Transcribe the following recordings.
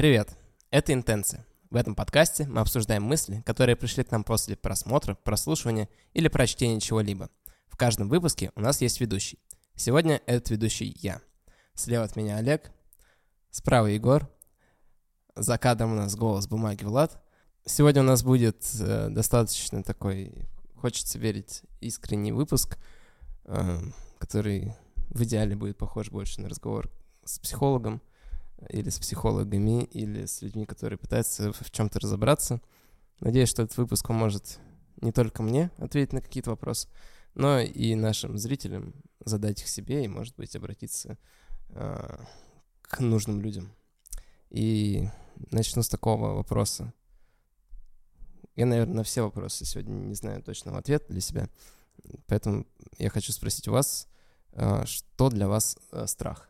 Привет, это «Интенции». В этом подкасте мы обсуждаем мысли, которые пришли к нам после просмотра, прослушивания или прочтения чего-либо. В каждом выпуске у нас есть ведущий. Сегодня этот ведущий я. Слева от меня Олег, справа Егор, за кадром у нас голос бумаги Влад. Сегодня у нас будет э, достаточно такой, хочется верить, искренний выпуск, э, который в идеале будет похож больше на разговор с психологом или с психологами, или с людьми, которые пытаются в чем-то разобраться. Надеюсь, что этот выпуск поможет не только мне ответить на какие-то вопросы, но и нашим зрителям задать их себе и, может быть, обратиться э, к нужным людям. И начну с такого вопроса. Я, наверное, на все вопросы сегодня не знаю точного ответа для себя. Поэтому я хочу спросить у вас, э, что для вас э, страх?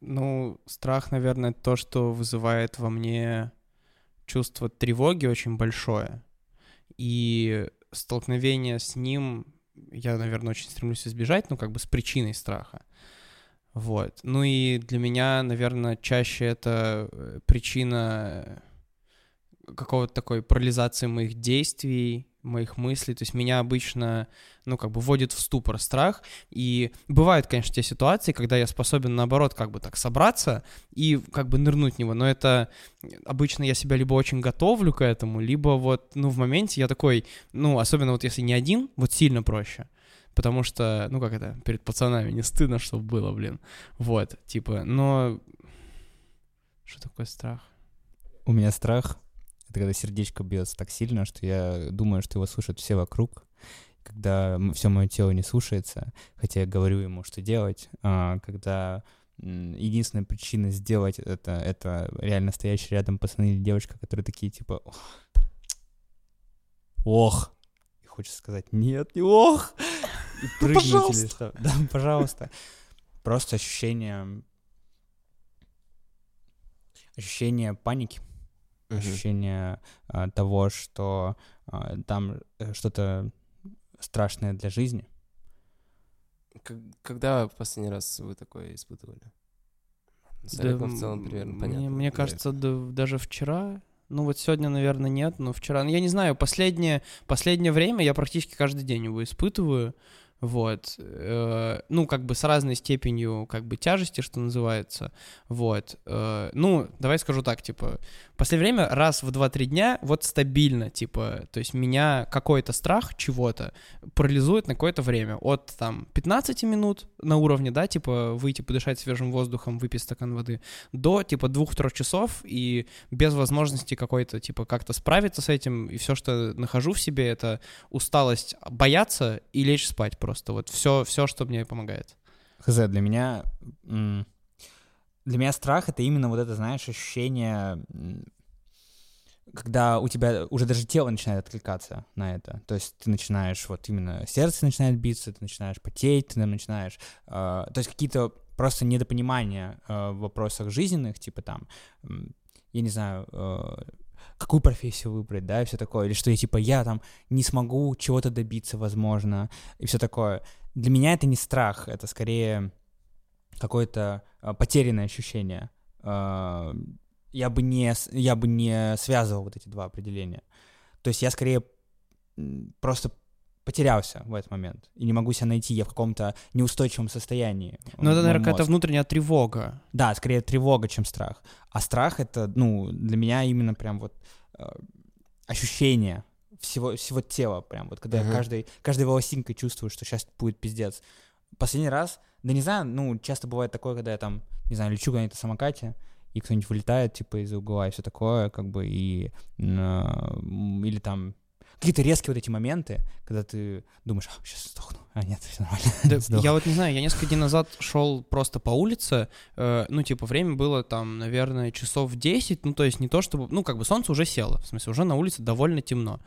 Ну, страх, наверное, то, что вызывает во мне чувство тревоги очень большое. И столкновение с ним я, наверное, очень стремлюсь избежать, ну, как бы с причиной страха. Вот. Ну и для меня, наверное, чаще это э, причина какого-то такой парализации моих действий, моих мыслей, то есть меня обычно, ну, как бы вводит в ступор страх, и бывают, конечно, те ситуации, когда я способен, наоборот, как бы так собраться и как бы нырнуть в него, но это обычно я себя либо очень готовлю к этому, либо вот, ну, в моменте я такой, ну, особенно вот если не один, вот сильно проще, потому что, ну, как это, перед пацанами не стыдно, чтобы было, блин, вот, типа, но что такое страх? У меня страх это когда сердечко бьется так сильно, что я думаю, что его слушают все вокруг. Когда все мое тело не слушается, хотя я говорю ему, что делать, а, когда единственная причина сделать это, это реально стоящий рядом пацаны или девочка, которые такие типа ох, ох. и хочется сказать нет, не ох, и ну, прыгнуть ну, или что. Да, пожалуйста. Просто ощущение ощущение паники uh-huh. ощущение а, того, что а, там э, что-то страшное для жизни. Когда последний раз вы такое испытывали? С да, в целом примерно понятно. Мне, мне кажется, да, даже вчера ну вот сегодня, наверное, нет, но вчера... Ну, я не знаю, последнее, последнее время я практически каждый день его испытываю. Вот. Э, ну, как бы с разной степенью, как бы, тяжести, что называется. Вот. Э, ну, давай скажу так, типа, в последнее время раз в 2-3 дня вот стабильно, типа, то есть меня какой-то страх чего-то парализует на какое-то время. От, там, 15 минут на уровне, да, типа, выйти подышать свежим воздухом, выпить стакан воды, до, типа, 2-3 часов и без возможности какой-то, типа, как-то справиться с этим, и все, что нахожу в себе, это усталость бояться и лечь спать просто. Вот все, все, что мне помогает. Хз, для меня... Для меня страх — это именно вот это, знаешь, ощущение, когда у тебя уже даже тело начинает откликаться на это. То есть ты начинаешь, вот именно сердце начинает биться, ты начинаешь потеть, ты начинаешь... Э, то есть какие-то просто недопонимания э, в вопросах жизненных, типа там, я не знаю, э, какую профессию выбрать, да, и все такое, или что я, типа, я там не смогу чего-то добиться, возможно, и все такое. Для меня это не страх, это скорее какое-то э, потерянное ощущение. Э, я бы не, я бы не связывал вот эти два определения. То есть я скорее просто потерялся в этот момент и не могу себя найти, я в каком-то неустойчивом состоянии. Ну, это, наверное, какая-то внутренняя тревога. Да, скорее тревога, чем страх. А страх — это, ну, для меня именно прям вот э, ощущение всего, всего тела, прям вот, когда uh-huh. я каждой, каждой волосинкой чувствую, что сейчас будет пиздец. Последний раз, да не знаю, ну, часто бывает такое, когда я там, не знаю, лечу на самокате, и кто-нибудь вылетает, типа, из угла и все такое, как бы, и... Э, или там какие-то резкие вот эти моменты, когда ты думаешь, а, сейчас сдохну, а нет, все нормально. Да, я вот не знаю, я несколько дней назад шел просто по улице, э, ну, типа, время было там, наверное, часов 10, ну, то есть не то, чтобы, ну, как бы солнце уже село, в смысле, уже на улице довольно темно,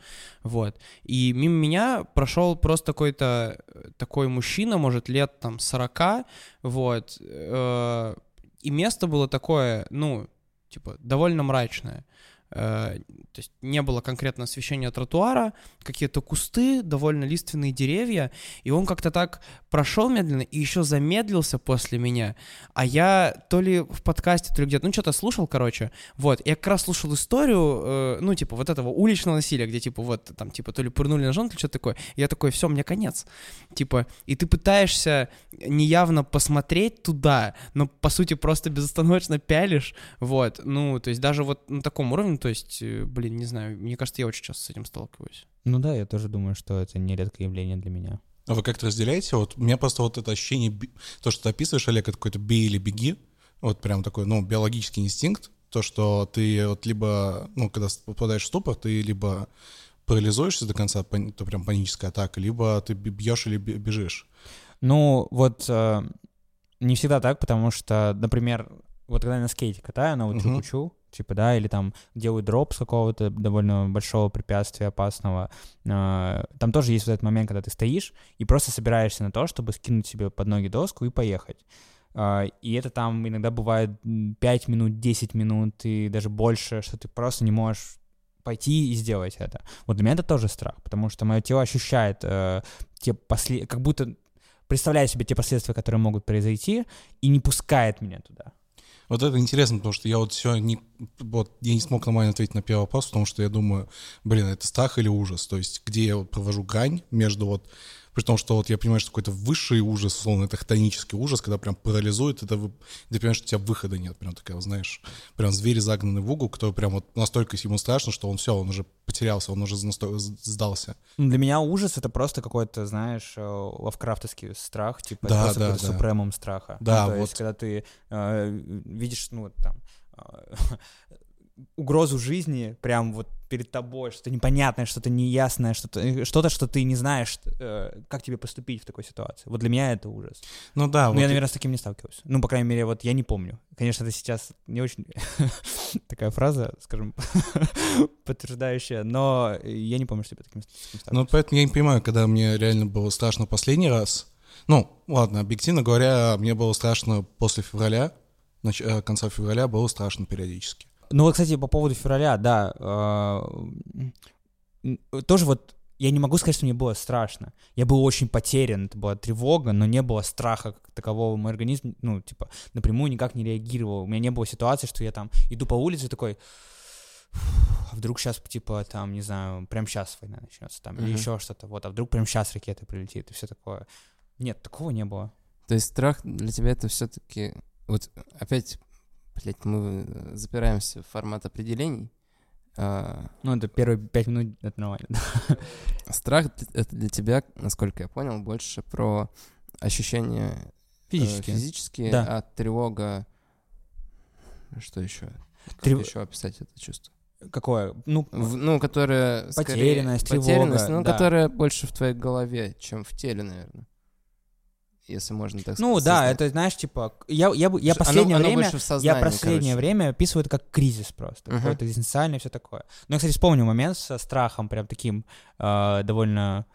вот. И мимо меня прошел просто какой-то э, такой мужчина, может, лет там 40, вот, э, и место было такое, ну, типа, довольно мрачное. Э, то есть не было конкретно освещения тротуара, какие-то кусты, довольно лиственные деревья, и он как-то так прошел медленно и еще замедлился после меня, а я то ли в подкасте, то ли где-то, ну, что-то слушал, короче, вот, я как раз слушал историю, э, ну, типа, вот этого уличного насилия, где, типа, вот, там, типа, то ли пырнули ножом, то ли что-то такое, я такой, все, мне конец, типа, и ты пытаешься неявно посмотреть туда, но, по сути, просто безостановочно пялишь, вот, ну, то есть даже вот на таком уровне, то есть, э, блин, не знаю, мне кажется, я очень часто с этим сталкиваюсь. Ну да, я тоже думаю, что это нередкое явление для меня. А вы как-то разделяете? Вот у меня просто вот это ощущение, то, что ты описываешь, Олег, это какой-то бей или беги, вот прям такой, ну, биологический инстинкт, то, что ты вот либо, ну, когда попадаешь в ступор, ты либо парализуешься до конца, то прям паническая атака, либо ты бьешь или бе- бежишь. Ну, вот э, не всегда так, потому что, например, вот когда я на скейте катаю, на вот Мгм. чу типа, да, или там делаю дроп с какого-то довольно большого препятствия опасного, э, там тоже есть вот этот момент, когда ты стоишь и просто собираешься на то, чтобы скинуть себе под ноги доску и поехать. А, И это там иногда бывает м, 5 минут, 10 минут и даже больше, что ты просто не можешь пойти и сделать это. Вот для меня это тоже страх, потому что мое тело ощущает э, те после... как будто представляет себе те последствия, которые могут произойти, и не пускает меня туда. Вот это интересно, потому что я вот все не, вот, я не смог нормально ответить на первый вопрос, потому что я думаю, блин, это страх или ужас? То есть где я вот провожу грань между вот, при том, что вот я понимаю, что какой-то высший ужас, условно, это хтонический ужас, когда прям парализует, это вы, ты понимаешь, что у тебя выхода нет, прям такая, знаешь, прям зверь загнанный в угол, который прям вот настолько ему страшно, что он все, он уже потерялся, он уже насто- сдался. Для меня ужас — это просто какой-то, знаешь, э, лавкрафтовский страх, типа, Да, просто да, да. супремум страха. Да, Ну, то вот. есть, когда ты э, видишь, ну, вот там, угрозу жизни прям вот перед тобой, что-то непонятное, что-то неясное, что-то, э, что-то, что ты не знаешь, э, как тебе поступить в такой ситуации. Вот для меня это ужас. Ну да, Ну, вот я, и- наверное, с таким не сталкивался. Ну, по крайней мере, вот я не помню. Конечно, это сейчас не очень такая фраза, скажем, подтверждающая, но я не помню, что я таким, с таким Ну, сталкивался. поэтому я не понимаю, когда мне реально было страшно последний раз. Ну, ладно, объективно говоря, мне было страшно после февраля, нач- э, конца февраля было страшно периодически. Ну, вот, кстати, по поводу февраля, да, э, м, тоже вот я не могу сказать, что мне было страшно. Я был очень потерян, это была тревога, но не было страха как такового. Мой организм, ну, типа, напрямую никак не реагировал. У меня не было ситуации, что я там иду по улице такой, «Фу, а вдруг сейчас, типа, там, не знаю, прям сейчас война начнется, там, или Мгм. еще что-то, вот, а вдруг прям сейчас ракета прилетит и все такое. Нет, такого не было. То есть страх для тебя это все-таки... Вот опять, блядь, мы э, запираемся в формат определений. А, Ну, это первые пять минут, это нормально. страх это для тебя, насколько я понял, больше про ощущения э, Физически. физические, Да. а тревога... Что еще? Как Трев- еще описать это чувство? Какое? Ну, В- ну, которая... скорее- Потерянность, потерянность, тревога, ну, да. которая больше в твоей голове, чем в теле, наверное. Если можно так Ну сказать. да, сознать. это знаешь, типа, я, я, я Оно- последнее оно время, больше в я сознании, последнее короче. время описываю это как кризис просто, Мгм. какой-то экзистенциальный, все такое. Но я, кстати, вспомнил момент со страхом прям таким э, довольно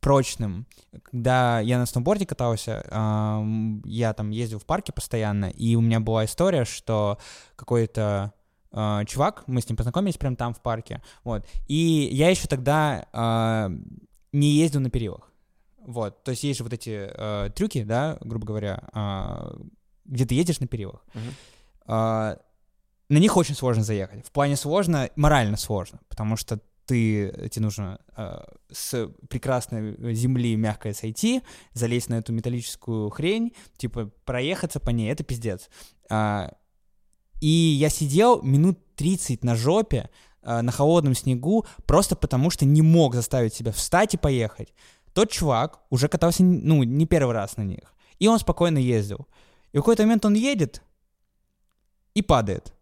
прочным, когда я на сноуборде катался, ам, я там ездил в парке постоянно, и у меня была история, что какой-то э, чувак, мы с ним познакомились прям там в парке, вот, и я еще тогда э, не ездил на перилах. Вот, то есть есть же вот эти э, трюки, да, грубо говоря, а, где ты едешь на перилах. Мгм. А, на них очень сложно заехать. В плане сложно, морально сложно, потому что ты, тебе нужно а, с прекрасной земли мягко сойти, залезть на эту металлическую хрень, типа проехаться по ней, это пиздец. А, и я сидел минут 30 на жопе, а, на холодном снегу, просто потому что не мог заставить себя встать и поехать. Тот чувак уже катался, ну, не первый раз на них. И он спокойно ездил. И в какой-то момент он едет и падает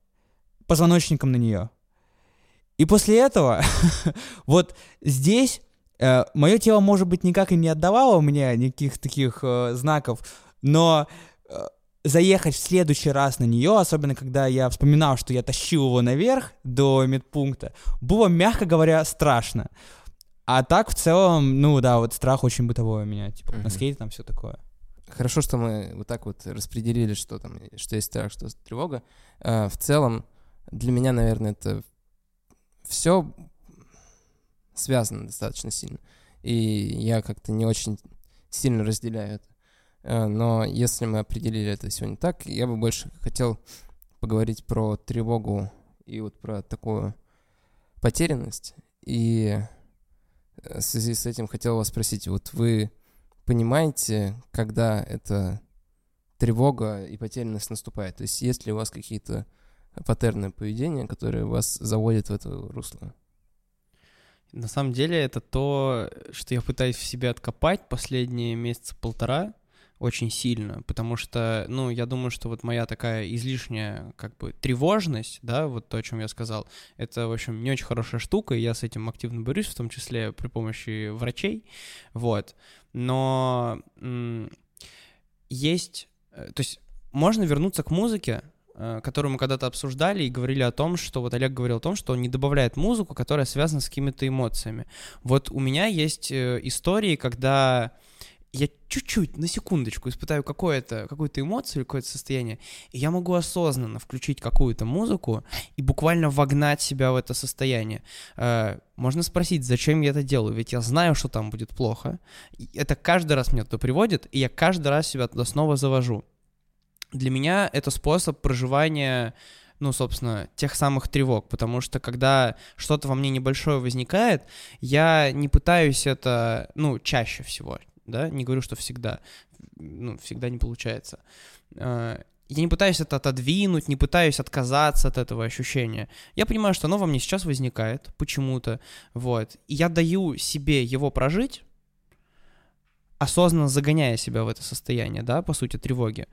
позвоночником на нее. И после этого вот здесь мое тело, может быть, никак и не отдавало мне никаких таких э, знаков, но э, заехать в следующий раз на нее, особенно когда я вспоминал, что я тащил его наверх до медпункта, было, мягко говоря, страшно. А так, в целом, ну да, вот страх очень бытовой у меня, типа, на Мгм. скейте там все такое. Хорошо, что мы вот так вот распределили, что там, что есть страх, что есть тревога. А, в целом, Для меня, наверное, это все связано достаточно сильно. И я как-то не очень сильно разделяю это. Э, но если мы определили это сегодня так, я бы больше хотел поговорить про тревогу и вот про такую потерянность. И в связи с этим хотел вас спросить, вот вы понимаете, когда эта тревога и потерянность наступает? То есть есть ли у вас какие-то паттерны поведения, которые вас заводят в это русло? На самом деле это то, что я пытаюсь в себе откопать последние месяца полтора очень сильно, потому что, ну, я думаю, что вот моя такая излишняя, как бы, тревожность, да, вот то, о чем я сказал, это, в общем, не очень хорошая штука, и я с этим активно борюсь, в том числе при помощи врачей, вот, но есть, э, то есть можно вернуться к музыке, Э, которую мы когда-то обсуждали и говорили о том, что вот Олег говорил о том, что он не добавляет музыку, которая связана с какими-то эмоциями. Вот у меня есть э, истории, когда я чуть-чуть, на секундочку испытаю какое-то, какую-то эмоцию или какое-то состояние, и я могу осознанно включить какую-то музыку и буквально вогнать себя в это состояние. Э, можно спросить, зачем я это делаю, ведь я знаю, что там будет плохо. Это каждый раз меня туда приводит, и я каждый раз себя туда снова завожу для меня это способ проживания ну, собственно, тех самых тревог, потому что когда что-то во мне небольшое возникает, я не пытаюсь это, ну, чаще всего, да, не говорю, что всегда, ну, всегда не получается. А, я не пытаюсь это отодвинуть, не пытаюсь отказаться от этого ощущения. Я понимаю, что оно во мне сейчас возникает почему-то, вот, и я даю себе его прожить, осознанно загоняя себя в это состояние, да, по сути, тревоги,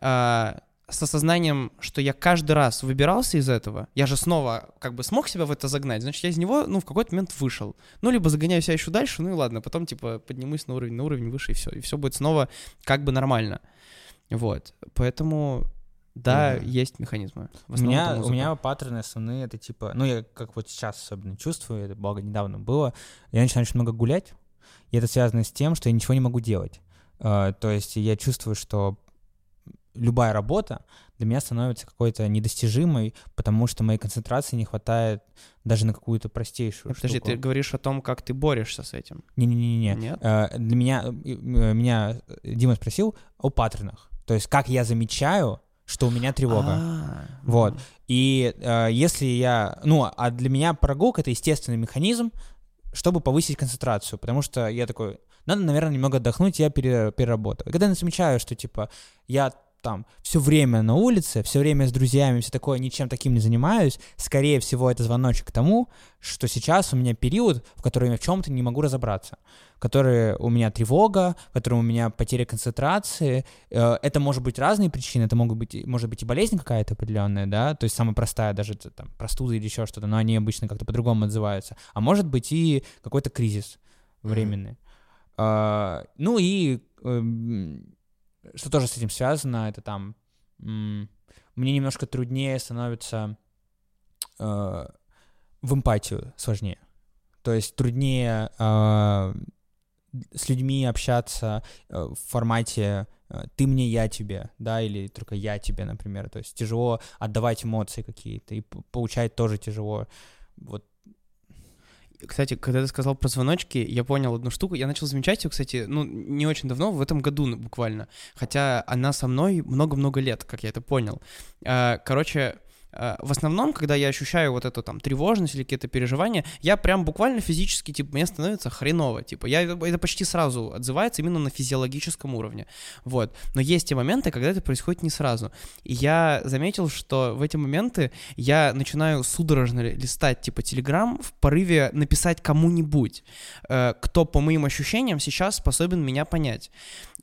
а, с осознанием, что я каждый раз выбирался из этого, я же снова как бы смог себя в это загнать, значит, я из него, ну, в какой-то момент вышел. Ну, либо загоняю себя еще дальше, ну и ладно, потом, типа, поднимусь на уровень, на уровень выше, и все, и все будет снова как бы нормально. Вот, поэтому да, mm-hmm. есть механизмы. у меня, у меня паттерны основные, это типа, ну, я как вот сейчас особенно чувствую, это, благо, недавно было, я начинаю очень много гулять, и это связано с тем, что я ничего не могу делать. Uh, то есть я чувствую, что любая работа для меня становится какой-то недостижимой, потому что моей концентрации не хватает даже на какую-то простейшую Подожди, штуку. ты говоришь о том, как ты борешься с этим? Не-не-не. Нет? Uh, для меня, меня Дима спросил о паттернах. То есть как я замечаю, что у меня тревога. А-а-а. Вот. И э, если я... Ну, а для меня прогулка — это естественный механизм, чтобы повысить концентрацию, потому что я такой, надо, наверное, немного отдохнуть, я переработаю. И когда я замечаю, что, типа, я там все время на улице, все время с друзьями, все такое, ничем таким не занимаюсь, скорее всего, это звоночек к тому, что сейчас у меня период, в котором я в чем-то не могу разобраться, в который у меня тревога, в котором у меня потеря концентрации. Э, это может быть разные причины, это могут быть, может быть и болезнь какая-то определенная, да, то есть самая простая, даже там простуда или еще что-то, но они обычно как-то по-другому отзываются. А может быть и какой-то кризис временный. Mm-hmm. ну и эм, что тоже с этим связано, это там мне немножко труднее становится э, в эмпатию сложнее. То есть труднее э, с людьми общаться э, в формате э, ты мне, я тебе, да, или только я тебе, например. То есть тяжело отдавать эмоции какие-то, и получать тоже тяжело. Вот кстати, когда ты сказал про звоночки, я понял одну штуку. Я начал замечать ее, кстати, ну, не очень давно, в этом году буквально. Хотя она со мной много-много лет, как я это понял. А, короче, в основном, когда я ощущаю вот эту там тревожность или какие-то переживания, я прям буквально физически, типа, мне становится хреново, типа, я, это почти сразу отзывается именно на физиологическом уровне, вот. Но есть те моменты, когда это происходит не сразу. И я заметил, что в эти моменты я начинаю судорожно листать, типа, Телеграм в порыве написать кому-нибудь, э, кто, по моим ощущениям, сейчас способен меня понять.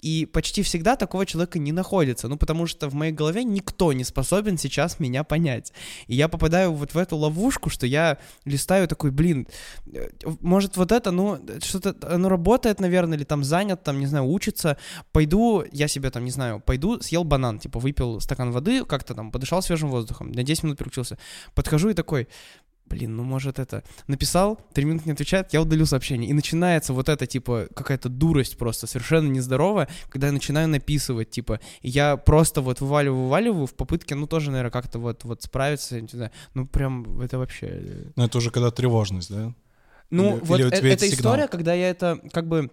И почти всегда такого человека не находится, ну, потому что в моей голове никто не способен сейчас меня понять. И я попадаю вот в эту ловушку, что я листаю такой, блин, э, может вот это, ну, что-то, оно работает, наверное, или там занят, там, не знаю, учится, пойду, я себе там, не знаю, пойду, съел банан, типа, выпил стакан воды, как-то там, подышал свежим воздухом, на 10 минут переключился, подхожу и такой, блин, ну может это... Написал, три минуты не отвечает, я удалю сообщение. И начинается вот это, типа, какая-то дурость просто, совершенно нездоровая, когда я начинаю написывать, типа, я просто вот вываливаю, вываливаю в попытке, ну тоже, наверное, как-то вот, вот справиться, не знаю, ну прям это вообще... э, Ну, это уже когда тревожность, да? Ну, Или- вот или э- эта история, когда я это, как бы,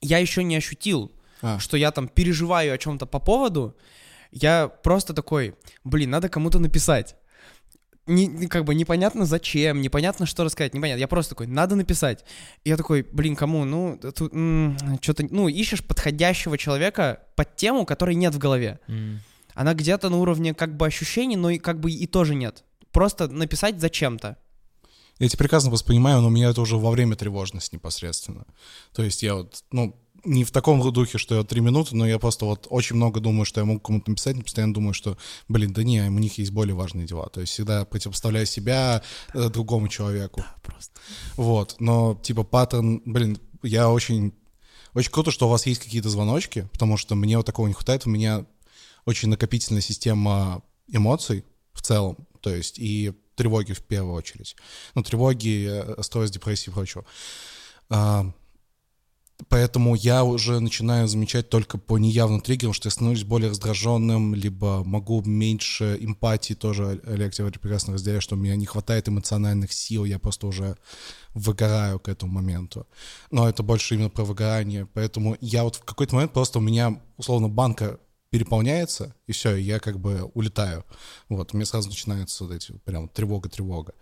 я еще не ощутил, А. что я там переживаю о чем-то по поводу, я просто такой, блин, надо кому-то написать. Не, как бы непонятно зачем, непонятно что рассказать, непонятно. Я просто такой, надо написать. И я такой, блин, кому? Ну, тут что-то, ну, ищешь подходящего человека под тему, которой нет в голове. Она где-то на уровне как бы ощущений, но и как бы и тоже нет. Просто написать зачем-то. Я тебя прекрасно воспринимаю, но у меня это уже во время тревожности непосредственно. То есть я вот, ну, не в таком духе, что я три минуты, но я просто вот очень много думаю, что я могу кому-то написать, но постоянно думаю, что, блин, да не, у них есть более важные дела. То есть всегда противопоставляю себя э, другому человеку. Просто. Вот, но типа паттерн, блин, я очень, очень круто, что у вас есть какие-то звоночки, потому что мне вот такого не хватает, у меня очень накопительная система эмоций в целом, то есть и тревоги в первую очередь. Ну, тревоги, э, стресс, депрессия и прочего. Поэтому я уже начинаю замечать только по неявным триггерам, что я становлюсь более раздраженным, либо могу меньше эмпатии тоже, Олег, тебя прекрасно разделяю, что у меня не хватает эмоциональных сил, я просто уже выгораю к этому моменту. Но это больше именно про выгорание, поэтому я вот в какой-то момент просто у меня, условно, банка переполняется, и все, я как бы улетаю. Вот, у меня сразу начинаются вот эти прям тревога-тревога.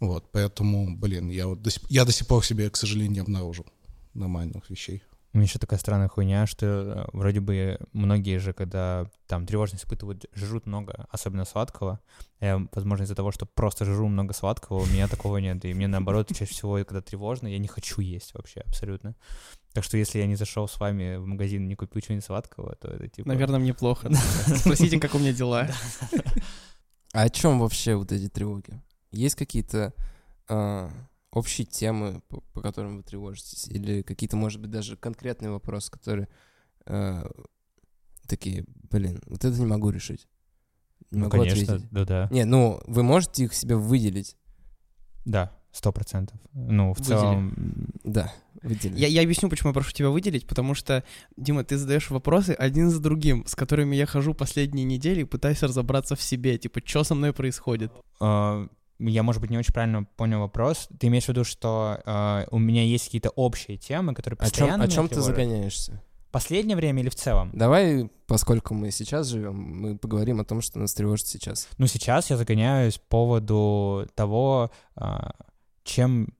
Вот, поэтому, блин, я, вот до сих, я до сих пор себе, к сожалению, не обнаружил нормальных вещей. У меня еще такая странная хуйня, что э, вроде бы многие же, когда там тревожность испытывают, жрут много, особенно сладкого. Я, возможно, из-за того, что просто жру много сладкого, у меня такого нет. И мне наоборот, чаще всего, когда тревожно, я не хочу есть вообще абсолютно. Так что если я не зашел с вами в магазин и не купил чего-нибудь сладкого, то это типа... Наверное, мне плохо. Спросите, как у меня дела. А о чем вообще вот эти тревоги? Есть какие-то а, общие темы, по, по которым вы тревожитесь? Или какие-то, может быть, даже конкретные вопросы, которые а, такие, блин, вот это не могу решить. Не Ну, могу конечно, ответить. да-да. Не, ну, вы можете их себе выделить? Да, сто процентов. Ну, в Выдели. целом... Да, выделить. Я, я объясню, почему я прошу тебя выделить, потому что, Дима, ты задаешь вопросы один за другим, с которыми я хожу последние недели и пытаюсь разобраться в себе, типа, что со мной происходит. э, я, может быть, не очень правильно понял вопрос. Ты имеешь в виду, что э, у меня есть какие-то общие темы, которые О чем, постоянно о меня чем ты загоняешься? Последнее время или в целом? Давай, поскольку мы сейчас живем, мы поговорим о том, что нас тревожит сейчас. Ну, сейчас я загоняюсь по поводу того, а, чем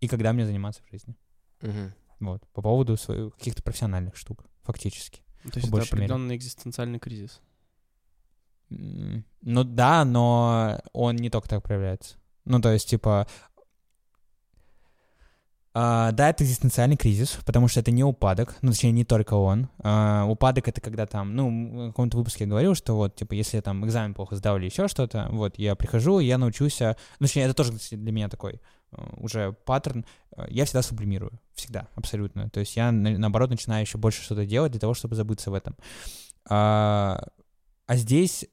и когда мне заниматься в жизни. Мгм. Вот, по поводу своих каких-то профессиональных штук, фактически. То есть это большей мере. определенный экзистенциальный кризис. Ну да, но он не только так проявляется. Ну, то есть, типа... а, да, это экзистенциальный кризис, потому что это не упадок, ну, точнее, не только он. А, упадок — это когда там, ну, в каком-то выпуске я говорил, что вот, типа, если там экзамен плохо сдал или еще что-то, вот, я прихожу, я научусь... а, Ну, точнее, это тоже кстати, для меня такой э, уже паттерн. Э, Я всегда сублимирую, всегда, абсолютно. То есть я, на- наоборот, начинаю еще больше что-то делать для того, чтобы забыться в этом. А здесь,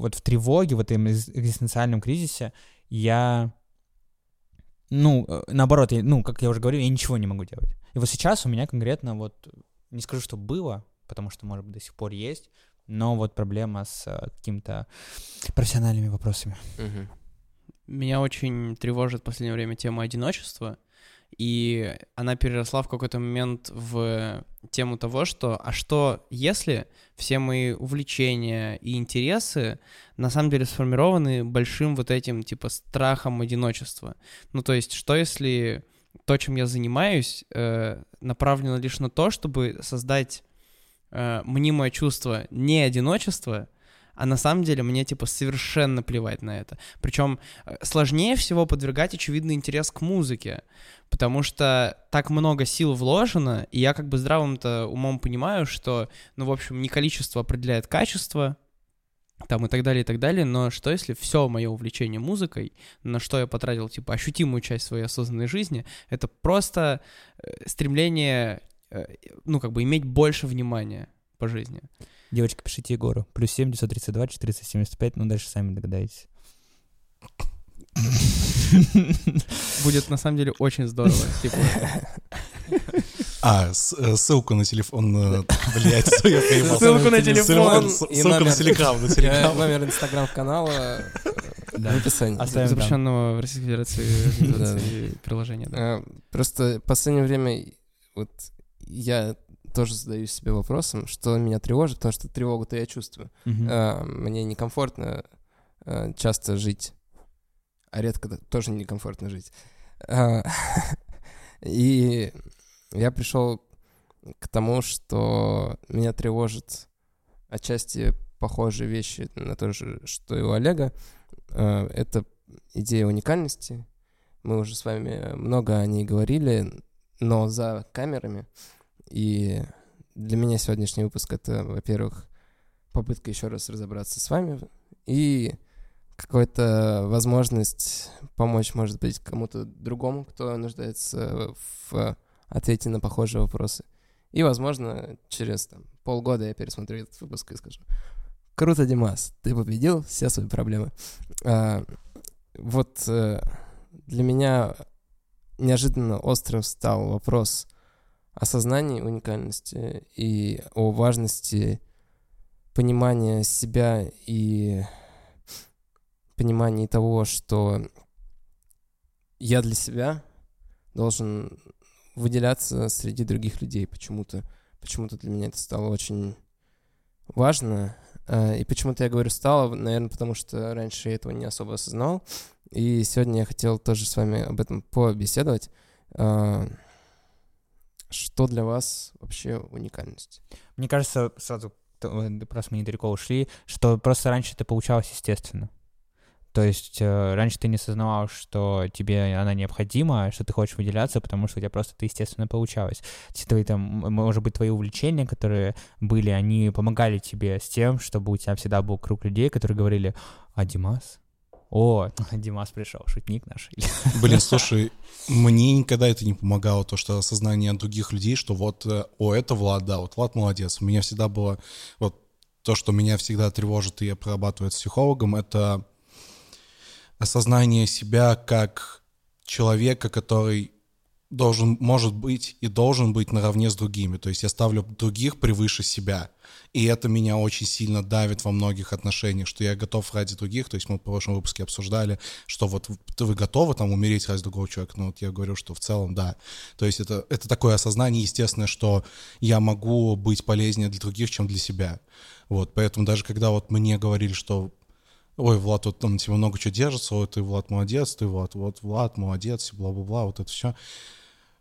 вот в тревоге, в этом экз- экзистенциальном кризисе, я, ну, э, наоборот, я- ну, как я уже говорил, я ничего не могу делать. И вот сейчас у меня конкретно вот, не скажу, что было, потому что, может быть, до сих пор есть, но вот проблема с э, какими-то профессиональными вопросами. Мгм. Меня очень тревожит в последнее время тема одиночества, и она переросла в какой-то момент в тему того, что а что если все мои увлечения и интересы на самом деле сформированы большим вот этим типа страхом одиночества? Ну то есть что если то, чем я занимаюсь, э, направлено лишь на то, чтобы создать э, мнимое чувство не одиночества, а на самом деле мне типа совершенно плевать на это. Причем э, сложнее всего подвергать очевидный интерес к музыке, потому что так много сил вложено, и я как бы здравым-то умом понимаю, что, ну, в общем, не количество определяет качество, там и так далее, и так далее, но что если все мое увлечение музыкой, на что я потратил, типа, ощутимую часть своей осознанной жизни, это просто э, стремление, э, ну, как бы иметь больше внимания по жизни. Девочки, пишите Егору. Плюс 7, 932, 475, ну дальше сами догадаетесь. Будет на самом деле очень здорово. Типа, А, э, ссылку на телефон, э, блядь, я поебал. Ссылку на телефон Ссылку на телеграм, на Э, телеграм. Номер инстаграм-канала э, в описании. Запрещенного в Российской Федерации приложения. Э, Просто в последнее время вот я тоже задаю себе вопросом, что меня тревожит, потому что тревогу-то я чувствую. Мгм. Э, Мне некомфортно э, часто жить, а редко тоже некомфортно жить. Э, И я пришел к тому, что меня тревожит отчасти похожие вещи на то же, что и у Олега. Э, Это идея уникальности. Мы уже с вами много о ней говорили, но за камерами. И для меня сегодняшний выпуск — это, во-первых, попытка еще раз разобраться с вами и какая-то возможность помочь, может быть, кому-то другому, кто нуждается в ответе на похожие вопросы. И, возможно, через там, полгода я пересмотрю этот выпуск и скажу, круто, Димас, ты победил все свои проблемы. А, вот э, для меня неожиданно остро встал вопрос осознания уникальности и о важности понимания себя и понимания того, что я для себя должен выделяться среди других людей почему-то. Почему-то для меня это стало очень важно. Э, И почему-то я говорю стало, наверное, потому что раньше я этого не особо осознавал. И сегодня я хотел тоже с вами об этом побеседовать. Что для вас вообще уникальность? Мне кажется, сразу, э, просто мы недалеко ушли, что просто раньше это получалось естественно. То есть э, раньше ты не осознавал, что тебе она необходима, что ты хочешь выделяться, потому что у тебя просто это естественно получалось. Твои, там, может быть, твои увлечения, которые были, они помогали тебе с тем, чтобы у тебя всегда был круг людей, которые говорили, а Димас? О, Димас пришел, шутник наш. Блин, слушай, мне никогда это не помогало, то, что осознание других людей, что вот, э, о, это Влад, да, вот Влад молодец. У меня всегда было, вот, то, что меня всегда тревожит и я прорабатываю с психологом, это осознание себя как человека, который должен, может быть и должен быть наравне с другими. То есть я ставлю других превыше себя. И это меня очень сильно давит во многих отношениях, что я готов ради других. То есть мы в прошлом выпуске обсуждали, что вот вы- вы готовы там умереть ради другого человека. Но вот я говорю, что в целом да. То есть это, это такое осознание, естественно, что я могу быть полезнее для других, чем для себя. Вот, поэтому даже когда вот мне говорили, что ой, Влад, вот там тебе много чего держится, ой, ты, Влад, молодец, ты, Влад, вот, Влад, молодец, бла-бла-бла, вот это все.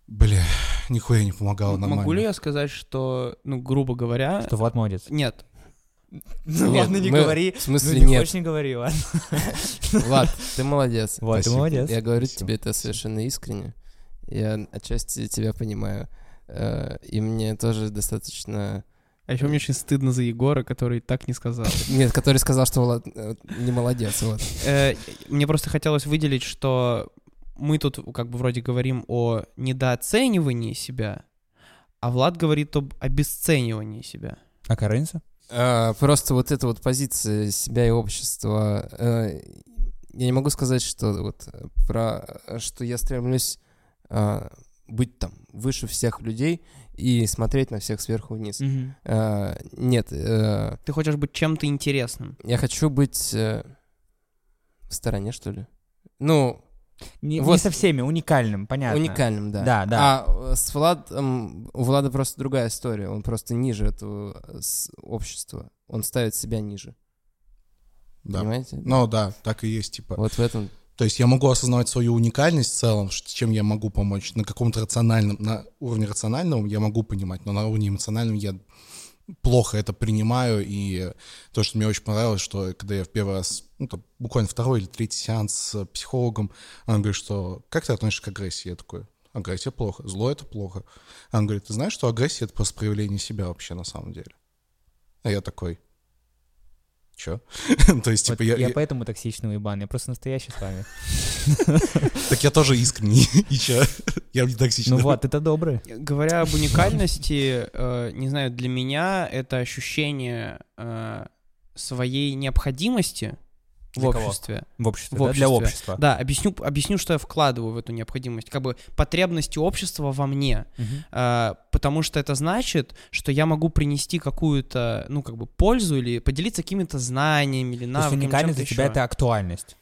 Бля, нихуя не помогало нормально. Могу ли я сказать, что, ну, грубо говоря... Что Влад молодец. Нет, Ну Нет, ладно, не мы- говори. В смысле Ну, не нет. хочешь, не говори, ладно. Влад, ты молодец. Влад, ты Спасибо. молодец. Я говорю Спасибо. тебе это совершенно искренне. Я отчасти тебя понимаю. Э, И мне тоже достаточно... а еще мне очень стыдно за Егора, который так не сказал. Нет, который сказал, что Влад э, не молодец. Вот. Э, Мне просто хотелось выделить, что мы тут как бы вроде говорим о недооценивании себя, а Влад говорит об обесценивании себя. А разница? А, Просто вот эта вот позиция себя и общества. э, Я не могу сказать, что вот э, про что я стремлюсь а, быть там выше всех людей и смотреть на всех сверху вниз. А, Нет, э, Ты хочешь быть чем-то интересным. я хочу быть э, в стороне, что ли. Ну, Не, не Вот. со всеми, уникальным, понятно. уникальным, да. Да, да. А э, с Владом, у Влада просто другая история. Он просто ниже этого э, с- общества. Он ставит себя ниже. Да. Понимаете? Ну да, так и есть, типа. Вот в этом. То есть я могу осознавать свою уникальность в целом, чем я могу помочь. На каком-то рациональном, на уровне рационального я могу понимать, но на уровне эмоциональном я плохо это принимаю. И то, что мне очень понравилось, что когда я в первый раз, ну, там, буквально второй или третий сеанс с психологом, он говорит, что как ты относишься к агрессии? Я такой, агрессия плохо, зло это плохо. Он говорит, ты знаешь, что агрессия это просто проявление себя вообще на самом деле? А я такой, чё? То есть, Вот типа, я, я, я- поэтому токсичный уебан, я просто настоящий с вами. так я тоже искренний, и чё? Я не токсичный. Ну вот, это добрый. Говоря об уникальности, э, не знаю, для меня это ощущение э, своей необходимости в Для кого? обществе. В обществе, В да, для обществе. общества. Да, объясню, объясню, что я вкладываю в эту необходимость. Как бы потребности общества во мне. Мгм. А, потому что это значит, что я могу принести какую-то, ну, как бы, пользу или поделиться какими-то знаниями или То есть навыками. уникальность для тебя — это актуальность.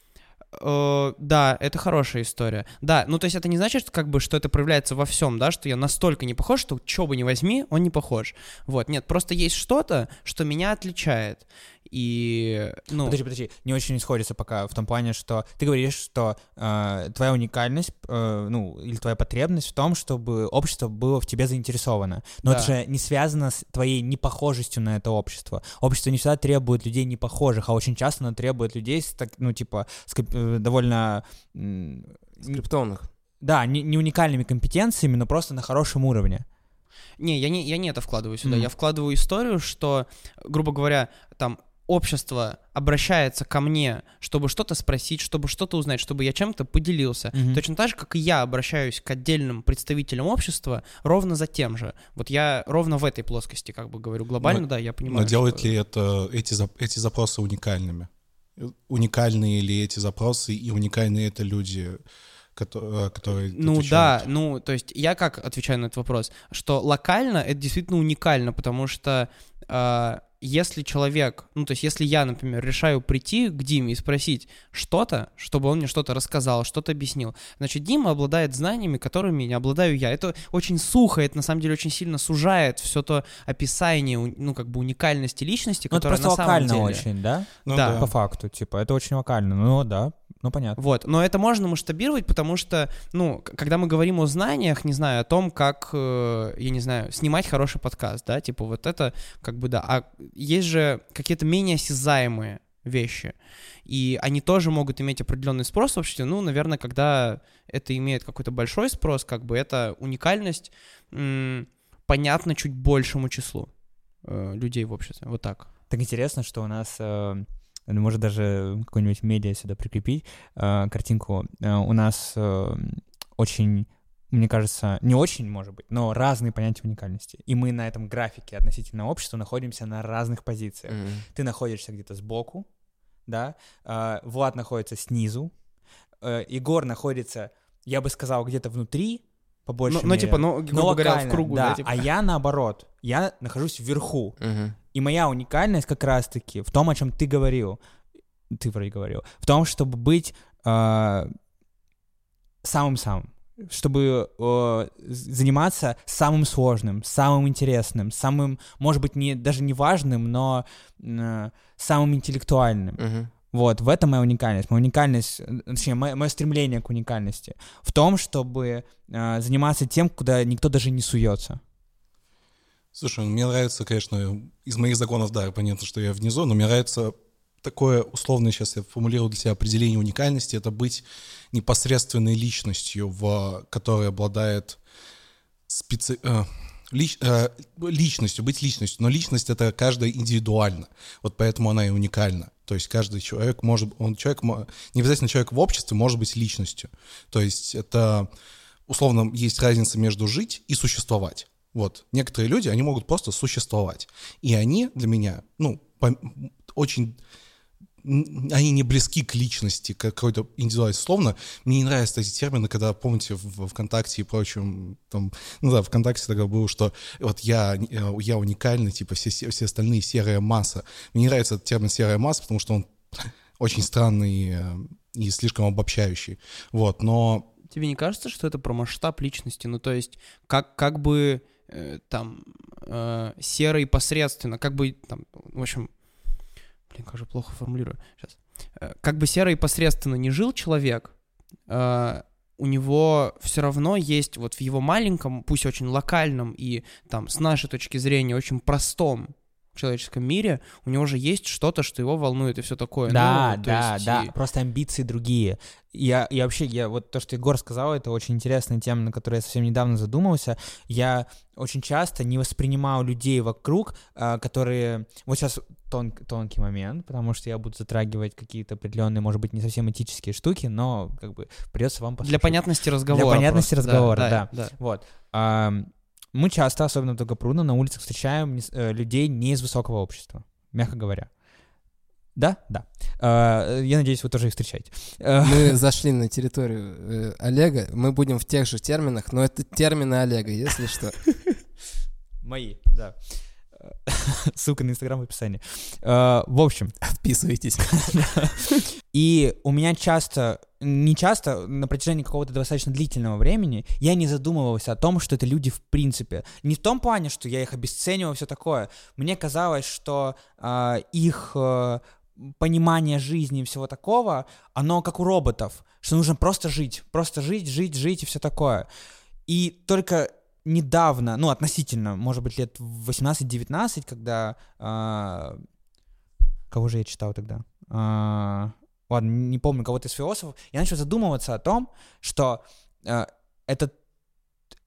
Э, да, это хорошая история. Да, ну то есть это не значит, как бы, что это проявляется во всем, да, что я настолько не похож, что что бы ни возьми, он не похож. Вот, нет, просто есть что-то, что меня отличает. И, ну, Подожди, подожди, не очень сходится пока в том плане, что ты говоришь, что э, твоя уникальность, э, ну, или твоя потребность в том, чтобы общество было в тебе заинтересовано. Но Да. это же не связано с твоей непохожестью на это общество. Общество не всегда требует людей непохожих, а очень часто оно требует людей с, так, ну, типа, с э, довольно... м, н- Скриптонных. Да, не, не уникальными компетенциями, но просто на хорошем уровне. не, я не, я не это вкладываю сюда. Мгм. Я вкладываю историю, что, грубо говоря, там общество обращается ко мне, чтобы что-то спросить, чтобы что-то узнать, чтобы я чем-то поделился. Мгм. Точно так же, как и я обращаюсь к отдельным представителям общества, ровно за тем же. Вот я ровно в этой плоскости, как бы говорю, глобально, Но- да, я понимаю. Но делает что- ли это эти, эти запросы уникальными? Уникальные ли эти запросы и уникальные это люди, э, которые Ну отвечают? да, ну то есть я как отвечаю на этот вопрос, что локально это действительно уникально, потому что а, если человек, ну то есть если я, например, решаю прийти к Диме и спросить что-то, чтобы он мне что-то рассказал, что-то объяснил, значит Дима обладает знаниями, которыми не обладаю я. Это очень сухо, это на самом деле очень сильно сужает все то описание, ну как бы уникальности личности, Ну, это которая просто на самом локально деле. очень, да? Ну да. По факту, типа, это очень локально. Ну, да, ну, понятно. Вот, но это можно масштабировать, потому что, ну, когда мы говорим о знаниях, не знаю, о том, как, э, я не знаю, снимать хороший подкаст, да, типа вот это, как бы, да, а есть же какие-то менее осязаемые вещи, и они тоже могут иметь определенный спрос в обществе, ну, наверное, когда это имеет какой-то большой спрос, как бы, эта уникальность м, понятна чуть большему числу э, людей в обществе, вот так. Так интересно, что у нас, э, ну, может даже какой-нибудь медиа сюда прикрепить, э, картинку. Э, у нас э, очень, мне кажется, не очень, может быть, но разные понятия уникальности. И мы на этом графике относительно общества находимся на разных позициях. Мгм. Ты находишься где-то сбоку, да, э, Влад находится снизу, э, Егор находится, я бы сказал, где-то внутри, по большей Ну, ну, типа, ну, грубо говоря, в локально, кругу, да, да, типа. а я наоборот, я нахожусь вверху, Мгм. И моя уникальность как раз-таки в том, о чем ты говорил, ты вроде говорил, в том, чтобы быть э, самым-самым, чтобы э, заниматься самым сложным, самым интересным, самым, может быть, не, даже не важным, но э, самым интеллектуальным. Мгм. Вот, в этом моя уникальность. Моя уникальность, э, точнее, мое, мое стремление к уникальности в том, чтобы э, заниматься тем, куда никто даже не суется. Слушай, мне нравится, конечно, из моих законов, да, понятно, что я внизу, но мне нравится такое условное, сейчас я формулирую для себя определение уникальности, это быть непосредственной личностью, в, которая обладает специ... э, лич- э, личностью, быть личностью, но личность это каждая индивидуально, вот поэтому она и уникальна. То есть каждый человек может, он человек, не обязательно человек в обществе может быть личностью. То есть это условно есть разница между жить и существовать. Вот. Некоторые люди, они могут просто существовать. И они для меня, ну, по- очень... Они не близки к личности, к какой-то индивидуальности. Словно мне не нравятся эти термины, когда, помните, в ВКонтакте и прочем, там, ну да, ВКонтакте тогда было, что вот я, э, я уникальный, типа все, се- все остальные серая масса. Мне не нравится этот термин серая масса, потому что он очень странный э, и слишком обобщающий. Вот, но Тебе не кажется, что это про масштаб личности? Ну, то есть, как, как бы там э, серо посредственно, как бы там, в общем, блин, как же плохо формулирую сейчас. Э, как бы серо и посредственно не жил человек, э, у него все равно есть вот в его маленьком, пусть очень локальном и там с нашей точки зрения очень простом человеческом мире, у него же есть что-то, что его волнует и все такое. Да, Ну, да, есть да, просто амбиции другие. Я, я вообще, я вот то, что Егор сказал, это очень интересная тема, на которой я совсем недавно задумался. Я очень часто не воспринимаю людей вокруг, а, которые... Вот сейчас тон- тонкий момент, потому что я буду затрагивать какие-то определенные, может быть, не совсем этические штуки, но как бы придется вам Для послушать. понятности разговора. понятности просто. разговора, да. да. Вот. Мы часто, особенно в Долгопрудно, на улицах встречаем э, людей не из высокого общества, мягко говоря. Да, да. Э, Я надеюсь, вы тоже их встречаете. Э, Мы зашли на территорию э, Олега, мы будем в тех же терминах, но это термины Олега, если что. Мои, да. Ссылка на Инстаграм в описании. Э, В общем, Отписывайтесь. И у меня часто, не часто, на протяжении какого-то достаточно длительного времени я не задумывался о том, что это люди в принципе. Не в том плане, что я их обесценивал, все такое. Мне казалось, что а, их э, понимание жизни и всего такого, оно как у роботов, что нужно просто жить, просто жить, жить, жить и все такое. И только недавно, ну, относительно, может быть, лет 18-19, когда... а, кого же я читал тогда? А, ладно, не помню, кого-то из философов. Я начал задумываться о том, что а, это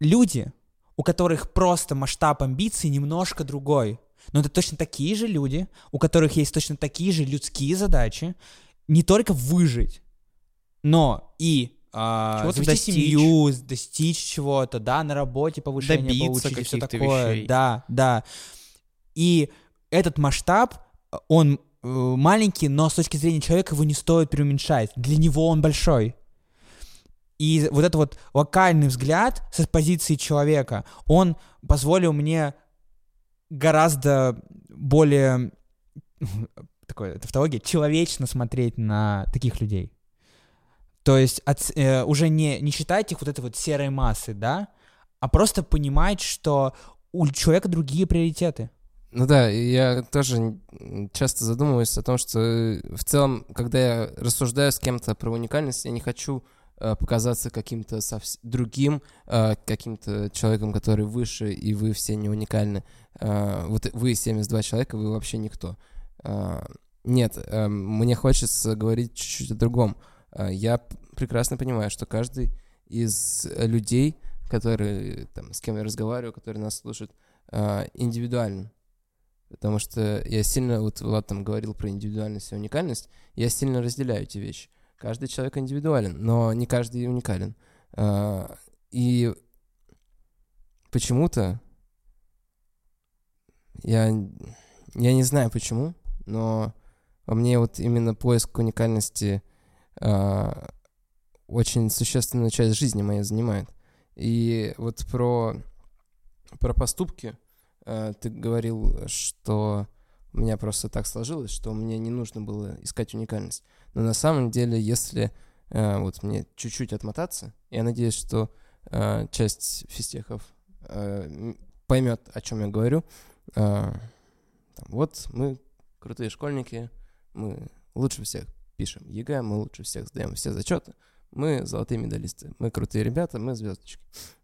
люди, у которых просто масштаб амбиций немножко другой. Но это точно такие же люди, у которых есть точно такие же людские задачи, не только выжить, но и а, Чего-то завести достичь. семью, достичь чего-то, да, на работе повышение Добиться получить и все такое. вещей. Да, да. И этот масштаб, он э, маленький, но с точки зрения человека его не стоит преуменьшать. Для него он большой. И вот этот вот локальный взгляд с позиции человека, он позволил мне гораздо более такое тавтология, человечно смотреть на таких людей. То есть от- э, уже не, не считать их вот этой вот серой массы, да, а просто понимать, что у человека другие приоритеты. Ну да, я тоже часто задумываюсь о том, что э, в целом, когда я рассуждаю с кем-то про уникальность, я не хочу э, показаться каким-то совс- другим, э, каким-то человеком, который выше, и вы все не уникальны. Э, вот вы 72 человека, вы вообще никто. Э, нет, э, мне хочется говорить чуть-чуть о другом. Я прекрасно понимаю, что каждый из людей, которые, там, с кем я разговариваю, которые нас слушают, индивидуален. Потому что я сильно, вот Влад там говорил про индивидуальность и уникальность, я сильно разделяю эти вещи. Каждый человек индивидуален, но не каждый уникален. А, И почему-то я, я не знаю почему, но мне вот именно поиск уникальности а, очень существенную часть жизни моей занимает. И вот про, про поступки ты говорил, что у меня просто так сложилось, что мне не нужно было искать уникальность. Но на самом деле, если э, вот мне чуть-чуть отмотаться, я надеюсь, что э, часть физтехов э, поймет, о чем я говорю. Э, вот мы крутые школьники, мы лучше всех пишем ЕГЭ, мы лучше всех сдаем все зачеты, мы золотые медалисты, мы крутые ребята, мы звездочки.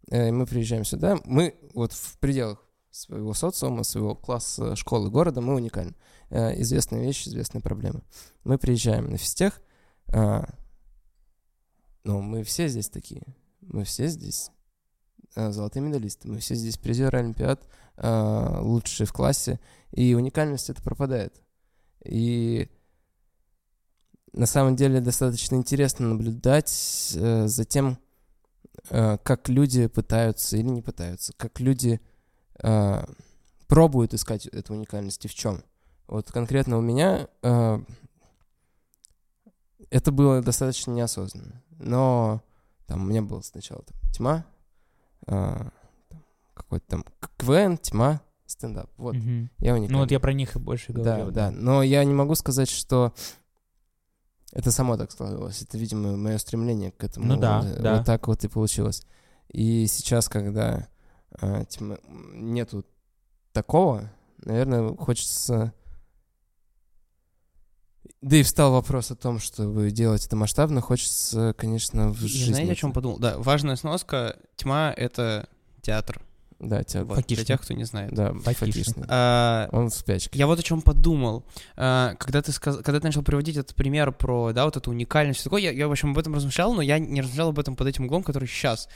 Э, Мы приезжаем сюда, мы вот в пределах своего социума, своего класса, школы, города, мы уникальны. Э, Известные вещи, известные проблемы. Мы приезжаем на физтех, а, ну, мы все здесь такие. Мы все здесь а, золотые медалисты. Мы все здесь призеры Олимпиад, лучшие в классе. И уникальность это пропадает. И на самом деле достаточно интересно наблюдать э, за тем, э, как люди пытаются или не пытаются, как люди э, пробуют искать эту уникальность и в чем. Вот конкретно у меня э, это было достаточно неосознанно. Но там у меня была сначала там, тьма, э, какой-то там КВН, тьма, стендап. Вот, Мгм. я уникальный. Ну вот я про них и больше Да, говорил. да. Но я не могу сказать, что это само так сложилось. Это, видимо, мое стремление к этому. Ну да, Вот да. так вот и получилось. И сейчас, когда а, нету такого, наверное, хочется... Да и встал вопрос о том, чтобы делать это масштабно, хочется, конечно, в жизни. знаете, о чем подумал? Да, важная сноска. Тьма — это театр. Да, театр. Вот, для тех, кто не знает. Да, Фатишный. фатишный. А, Он в спячке. Я вот о чем подумал. А, Когда ты, сказ... Когда ты начал приводить этот пример про, да, вот эту уникальность, такое, я, я, в общем, об этом размышлял, но я не размышлял об этом под этим углом, который сейчас.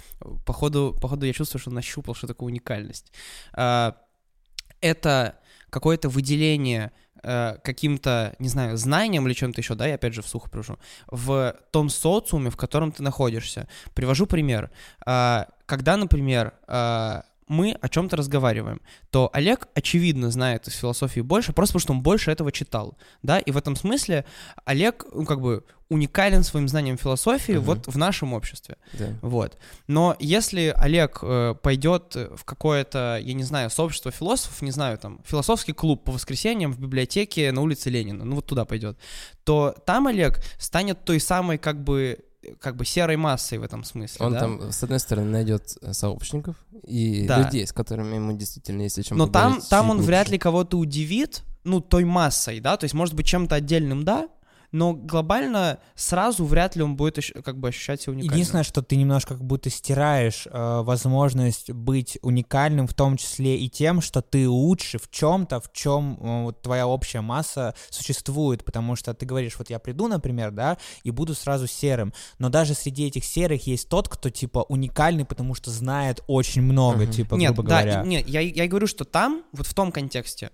Походу, походу я чувствую, что нащупал, что такое уникальность. А, Это какое-то выделение э, каким-то, не знаю, знанием или чем-то еще, да, я опять же вслух прошу, в том социуме, в котором ты находишься. Привожу пример. А, Когда, например, а, мы о чем-то разговариваем, то Олег, очевидно, знает из философии больше, просто потому что он больше этого читал, да, и в этом смысле Олег, ну, как бы, уникален своим знанием философии Мгм. вот в нашем обществе, Да. вот. Но если Олег э, пойдет в какое-то, я не знаю, сообщество философов, не знаю, там, философский клуб по воскресеньям в библиотеке на улице Ленина, ну, вот туда пойдет, то там Олег станет той самой, как бы, как бы серой массой в этом смысле, Он да? там, с одной стороны, найдет э, сообщников и Да. людей, с которыми ему действительно есть о чем Но там, там он вряд ли кого-то удивит, ну, той массой, да, то есть, может быть, чем-то отдельным, да, но глобально сразу вряд ли он будет как бы ощущать себя уникальным. Единственное, что ты немножко как будто стираешь э, возможность быть уникальным, в том числе и тем, что ты лучше в чем-то, в чем вот твоя общая масса существует, потому что ты говоришь, вот я приду, например, да, и буду сразу серым, но даже среди этих серых есть тот, кто типа уникальный, потому что знает очень много, Мгм. типа, Нет, грубо да, говоря. и- нет, я, я говорю, что там, вот в том контексте,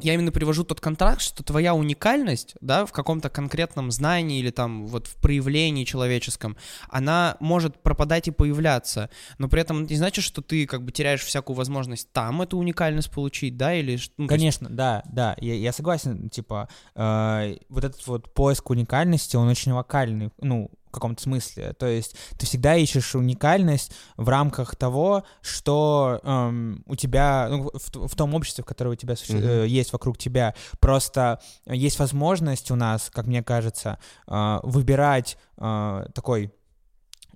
я именно привожу тот контракт, что твоя уникальность, да, в каком-то конкретном знании или там вот в проявлении человеческом, она может пропадать и появляться, но при этом это не значит, что ты как бы теряешь всякую возможность там эту уникальность получить, да, или... ну, то есть- Конечно, да, да, я, я согласен, типа, э, вот этот вот поиск уникальности, он очень локальный, ну, каком-то смысле, то есть ты всегда ищешь уникальность в рамках того, что эм, у тебя, ну, в, в том обществе, в которое у тебя суще- Мгм. э, есть вокруг тебя, просто есть возможность у нас, как мне кажется, э, выбирать э, такой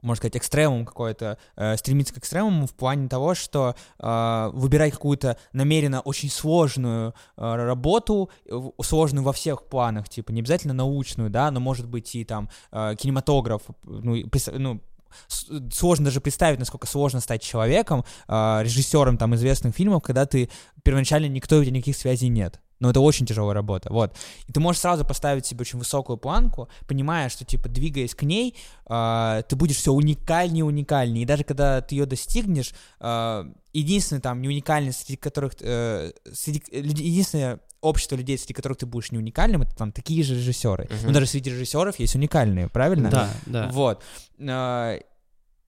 можно сказать, экстремум какой-то, э, стремиться к экстремуму в плане того, что э, выбирать какую-то намеренно очень сложную э, работу, э, сложную во всех планах, типа не обязательно научную, да, но может быть и там э, кинематограф, ну, ну, сложно даже представить, насколько сложно стать человеком, э, режиссером там известных фильмов, когда ты первоначально никто у тебя никаких связей нет. Но это очень тяжелая работа, вот. И ты можешь сразу поставить себе очень высокую планку, понимая, что, типа, двигаясь к ней, а, ты будешь все уникальнее и уникальнее. И даже когда ты ее достигнешь, а, единственное там не уникальность, среди которых... э, среди, люди- единственное общество людей, среди которых ты будешь не уникальным, это там такие же режиссеры. Мгм. Но даже среди режиссеров есть уникальные, правильно? Да, да. Вот. А,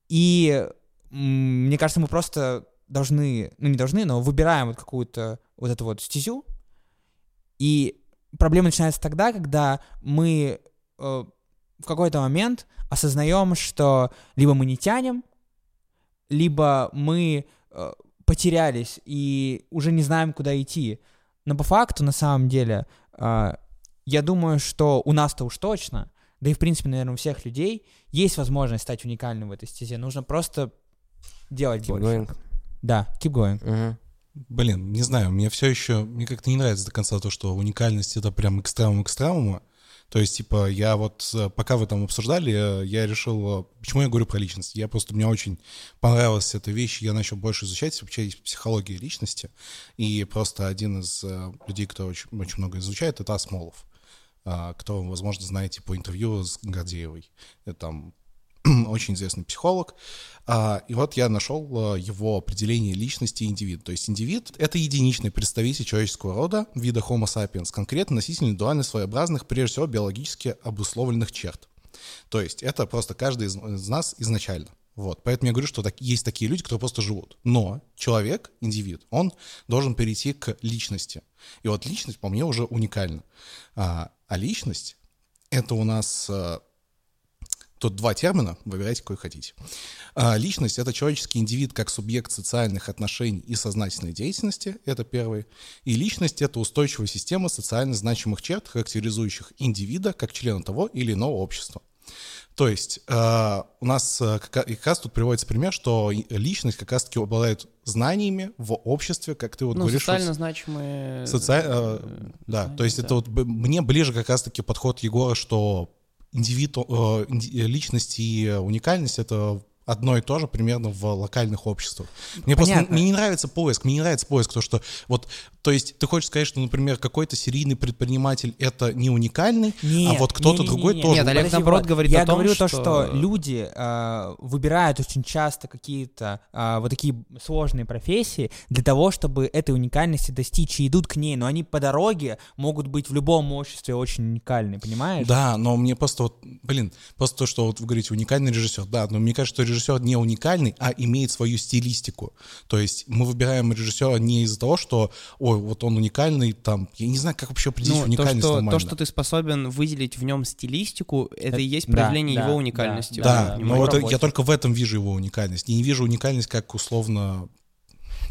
И мне кажется, мы просто должны, ну не должны, но выбираем вот какую-то вот эту вот стезю. И проблема начинается тогда, когда мы э, в какой-то момент осознаем, что либо мы не тянем, либо мы э, потерялись и уже не знаем, куда идти. Но по факту, на самом деле, э, я думаю, что у нас-то уж точно, да и, в принципе, наверное, у всех людей есть возможность стать уникальным в этой стезе. Нужно просто делать Keep больше. going. Да, keep going. Мгм. Блин, не знаю, мне все еще, мне как-то не нравится до конца то, что уникальность это прям экстремум экстремума. То есть, типа, я вот, э, пока вы там обсуждали, э, я решил, э, почему я говорю про личность. Я просто, мне очень понравилась эта вещь, я начал больше изучать вообще психологии личности. И просто один из людей, кто очень, очень много изучает, это Асмолов, кто, возможно, знаете по интервью с Гордеевой. Там очень известный психолог. А, И вот я нашел а, его определение личности индивида. То есть индивид — это единичный представитель человеческого рода, вида Homo sapiens, конкретно носитель индивидуально своеобразных, прежде всего, биологически обусловленных черт. То есть это просто каждый из, нас изначально. Вот. Поэтому я говорю, что так, есть такие люди, которые просто живут. Но человек, индивид, он должен перейти к личности. И вот личность, по мне, уже уникальна. А, а личность — это у нас а, Тут два термина, выбирайте, какой хотите. А, Личность — это человеческий индивид как субъект социальных отношений и сознательной деятельности, это первый. И личность — это устойчивая система социально значимых черт, характеризующих индивида как члена того или иного общества. То есть э, у нас э, как, раз тут приводится пример, что личность как раз-таки обладает знаниями в обществе, как ты вот ну, говоришь. социально вот, значимые... соци- э, да, знания, то есть да. это вот мне ближе как раз-таки подход Егора, что индивид, э, инди- личность и уникальность — это одно и то же примерно в локальных обществах. Мне просто Понятно. мне не нравится поиск, мне не нравится поиск, то что вот, то есть ты хочешь сказать, что, например, какой-то серийный предприниматель — это не уникальный, а Нет, вот кто-то другой тоже. Нет, Олег, Подожди, наоборот, вот, говорит я о том, говорю то, что- что люди э, выбирают очень часто какие-то э, вот такие сложные профессии для того, чтобы этой уникальности достичь и идут к ней, но они по дороге могут быть в любом обществе очень уникальны, понимаешь? Да, но мне просто вот, блин, просто то, что вот вы говорите, уникальный режиссер, да, но мне кажется, что режиссер не уникальный, а имеет свою стилистику. То есть мы выбираем режиссера не из-за того, что, ой, вот он уникальный, там, я не знаю, как вообще определить Ну, то уникальность что, нормально. то, что ты способен выделить в нем стилистику, это Это- и есть да, проявление да, его да, уникальности. Да, Да, но это, я только в этом вижу его уникальность. Я не вижу уникальность как условно...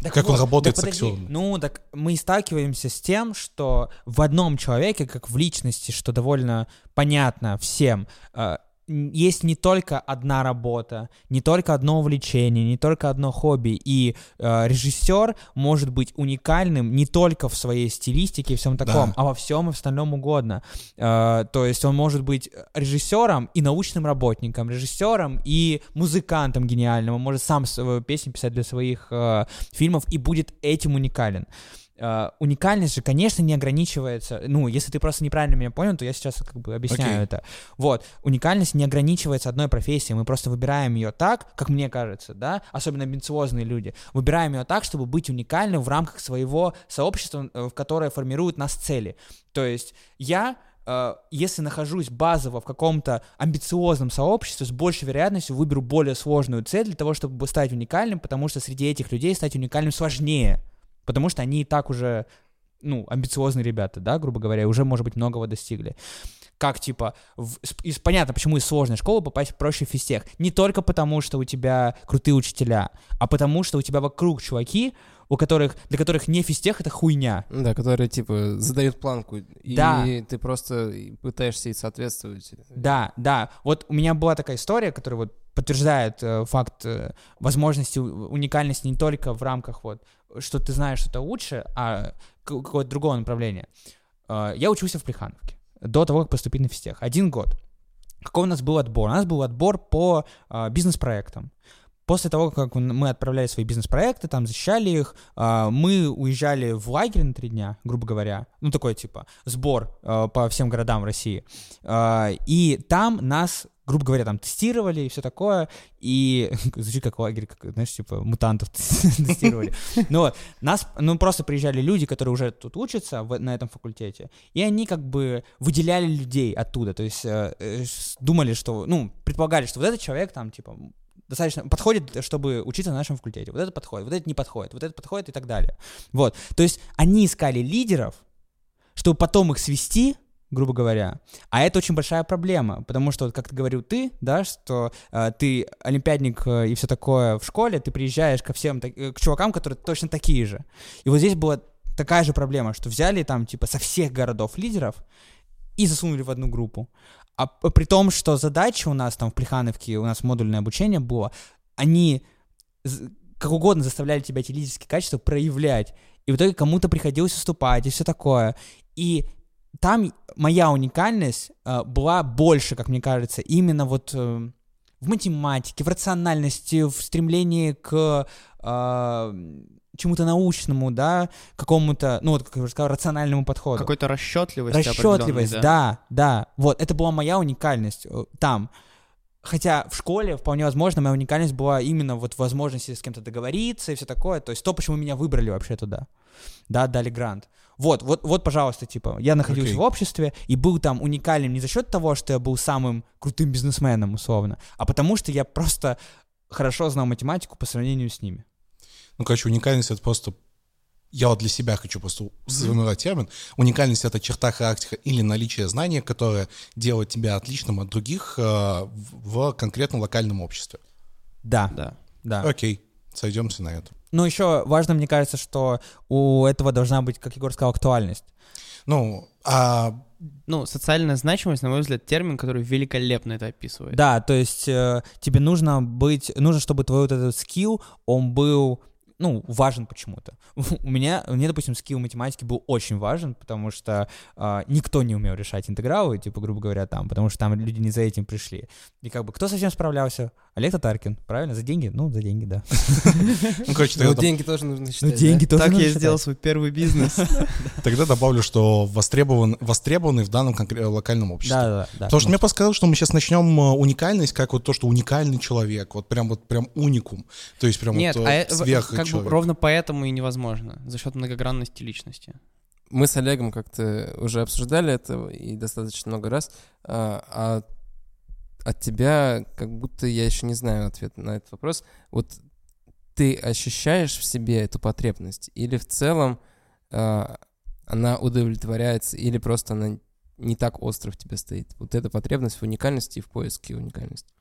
Так Как он вот, работает да с подожди, актерами. Ну, так мы и сталкиваемся с тем, что в одном человеке, как в личности, что довольно понятно всем, э, есть не только одна работа, не только одно увлечение, не только одно хобби, и э, режиссер может быть уникальным не только в своей стилистике и всем таком, Да. а во всем остальном угодно. Э, то есть он может быть режиссером и научным работником, режиссером и музыкантом гениальным, он может сам свою песню писать для своих э, фильмов и будет этим уникален. Э, уникальность же, конечно, не ограничивается. Ну, если ты просто неправильно меня понял, то я сейчас как бы объясняю Окей. это. Вот, уникальность не ограничивается одной профессией. Мы просто выбираем ее так, как мне кажется, да, особенно амбициозные люди, выбираем ее так, чтобы быть уникальным в рамках своего сообщества, э, в которое формируют нас цели. То есть я э, если нахожусь базово в каком-то амбициозном сообществе, с большей вероятностью выберу более сложную цель для того, чтобы стать уникальным, потому что среди этих людей стать уникальным сложнее, потому что они и так уже, ну, амбициозные ребята, да, грубо говоря, и уже, может быть, многого достигли. Как, типа, в- из, понятно, почему из сложной школы попасть проще в физтех. Не только потому, что у тебя крутые учителя, а потому, что у тебя вокруг чуваки, у которых, для которых не физтех — это хуйня. Да, которые, типа, задают планку, и Да. ты просто пытаешься ей соответствовать. Да, да. Вот у меня была такая история, которая вот подтверждает э, факт э, возможности уникальности не только в рамках вот, что ты знаешь что-то лучше, а к- какого-то другого направления. Э, я учился в Плехановке до того, как поступить на физтех. Один год. Какой у нас был отбор? У нас был отбор по э, бизнес-проектам. После того, как мы отправляли свои бизнес-проекты, там защищали их, а, мы уезжали в лагерь на три дня, грубо говоря. Ну, такой типа сбор а, по всем городам России. А, И там нас, грубо говоря, там тестировали и все такое. И звучит как лагерь, как, знаешь, типа мутантов тестировали. Ну вот, нас, ну просто приезжали люди, которые уже тут учатся в- на этом факультете, и они как бы выделяли людей оттуда, то есть э, э, думали, что, ну, предполагали, что вот этот человек там, типа, достаточно подходит, чтобы учиться на нашем факультете. Вот это подходит, вот это не подходит, вот это подходит и так далее. Вот. То есть они искали лидеров, чтобы потом их свести, грубо говоря. А это очень большая проблема, потому что, как ты говорил ты, да, что э, ты олимпиадник э, и все такое в школе, ты приезжаешь ко всем, так- э, к чувакам, которые точно такие же. И вот здесь была такая же проблема, что взяли там, типа, со всех городов лидеров и засунули в одну группу. А при том, что задача у нас там в Плехановке, у нас модульное обучение было, они как угодно заставляли тебя эти лидерские качества проявлять. И в итоге кому-то приходилось уступать и все такое. И там моя уникальность э, была больше, как мне кажется, именно вот э, в математике, в рациональности, в стремлении к э, чему-то научному, да, какому-то, ну вот, как я уже сказал, рациональному подходу. Какой-то расчетливость. Расчетливость, определенной, да, да. Вот, это была моя уникальность э, там. Хотя в школе, вполне возможно, моя уникальность была именно вот в возможности с кем-то договориться и все такое. То есть то, почему меня выбрали вообще туда. Да, дали грант. Вот, вот, вот, пожалуйста, типа, я находился Окей. в обществе и был там уникальным не за счет того, что я был самым крутым бизнесменом, условно, а потому что я просто хорошо знал математику по сравнению с ними. Ну, короче, уникальность — это просто... Я вот для себя хочу просто сформировать термин. Уникальность — это черта характера или наличие знания, которое делает тебя отличным от других э, в в конкретном локальном обществе. Да, Да. да. Окей, сойдемся на этом. Но еще важно, мне кажется, что у этого должна быть, как Егор сказал, актуальность. Ну, а Ну, социальная значимость, на мой взгляд, термин, который великолепно это описывает. Да, то есть э, тебе нужно быть, нужно, чтобы твой вот этот скилл, он был ну, важен почему-то. У меня, мне, допустим, скилл математики был очень важен, потому что э, никто не умел решать интегралы, типа, грубо говоря, там, потому что там люди не за этим пришли. И как бы, кто совсем справлялся? Олег Татаркин, правильно? За деньги? Ну, за деньги, да. ну, короче, Ну, тогда, деньги тоже нужно Ну, считать, деньги да? тоже Так я сделал свой первый бизнес. тогда добавлю, что востребован, востребованный в данном конкре- локальном обществе. Да, да, да. Потому что мне подсказал, что мы сейчас начнем э, уникальность, как вот то, что уникальный человек, вот прям вот прям уникум, то есть прям вот а э, это, сверх человек. ровно поэтому и невозможно, за счет многогранности личности. Мы с Олегом как-то уже обсуждали это и достаточно много раз. А, а от тебя как будто я еще не знаю ответ на этот вопрос. Вот ты ощущаешь в себе эту потребность или в целом э, она удовлетворяется или просто она не так остро в тебе стоит? Вот эта потребность в уникальности и в поиске уникальности.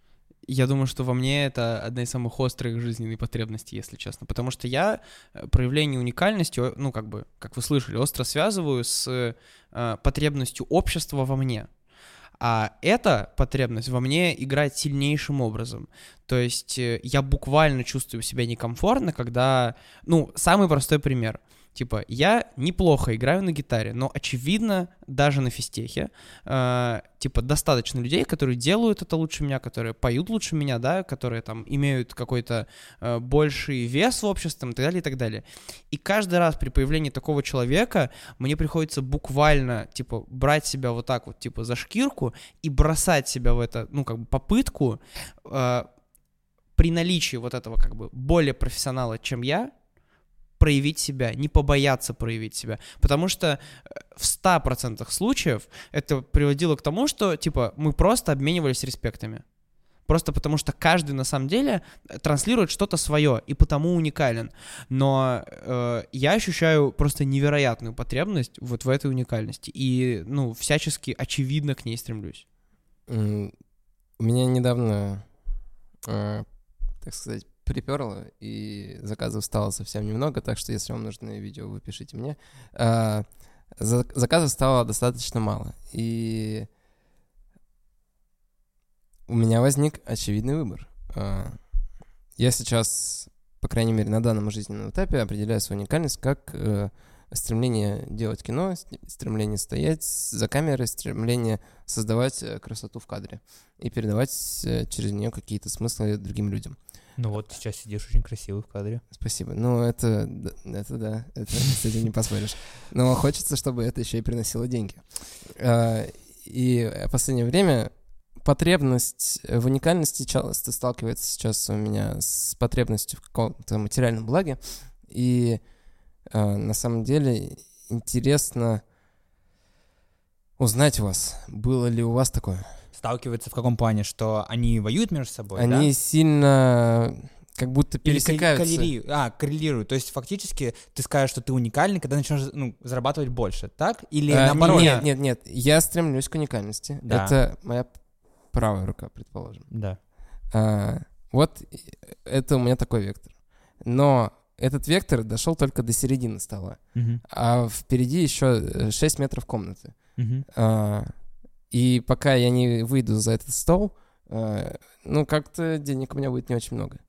Я думаю, что во мне это одна из самых острых жизненных потребностей, если честно. Потому что я э, проявление уникальности, ну, как бы, как вы слышали, остро связываю с э, потребностью общества во мне. А эта потребность во мне играет сильнейшим образом. То есть э, я буквально чувствую себя некомфортно, когда... Ну, самый простой пример. Типа, я неплохо играю на гитаре, но очевидно, даже на физтехе, э, типа, достаточно людей, которые делают это лучше меня, которые поют лучше меня, да, которые там имеют какой-то э, больший вес в обществе и так далее, и так далее. И каждый раз при появлении такого человека мне приходится буквально, типа, брать себя вот так вот, типа, за шкирку и бросать себя в это, ну, как бы, попытку э, при наличии вот этого, как бы, более профессионала, чем я, проявить себя, не побояться проявить себя. Потому что э, в 100% случаев это приводило к тому, что, типа, мы просто обменивались респектами. Просто потому что каждый на самом деле э, транслирует что-то свое и потому уникален. Но э, я ощущаю просто невероятную потребность вот в этой уникальности. И, ну, всячески очевидно к ней стремлюсь. У меня недавно, э, так сказать, приперло, и заказов стало совсем немного, так что если вам нужны видео, вы пишите мне. А, заказов стало достаточно мало, и у меня возник очевидный выбор. А, я сейчас, по крайней мере, на данном жизненном этапе определяю свою уникальность как э, стремление делать кино, стремление стоять за камерой, стремление создавать э, красоту в кадре и передавать э, через нее какие-то смыслы другим людям. Ну вот сейчас сидишь очень красивый в кадре. Спасибо. Ну это, это да, это с этим не поспоришь. Но хочется, чтобы это еще и приносило деньги. А, и в последнее время потребность в уникальности часто сталкивается сейчас у меня с потребностью в каком-то материальном благе. И а, на самом деле интересно узнать вас. Было ли у вас такое? Сталкиваются в каком плане, что они воюют между собой, Они да? сильно как будто пересекаются. Или а, коррелируют. То есть фактически ты скажешь, что ты уникальный, когда начнешь ну, зарабатывать больше, так? Или а, наоборот? Нет, нет, нет. Я стремлюсь к уникальности. Да. Это моя правая рука, предположим. Да. А, вот это у меня такой вектор. Но этот вектор дошел только до середины стола. Угу. А впереди еще 6 метров комнаты. Угу. А, и пока я не выйду за этот стол, э, ну, как-то денег у меня будет не очень много.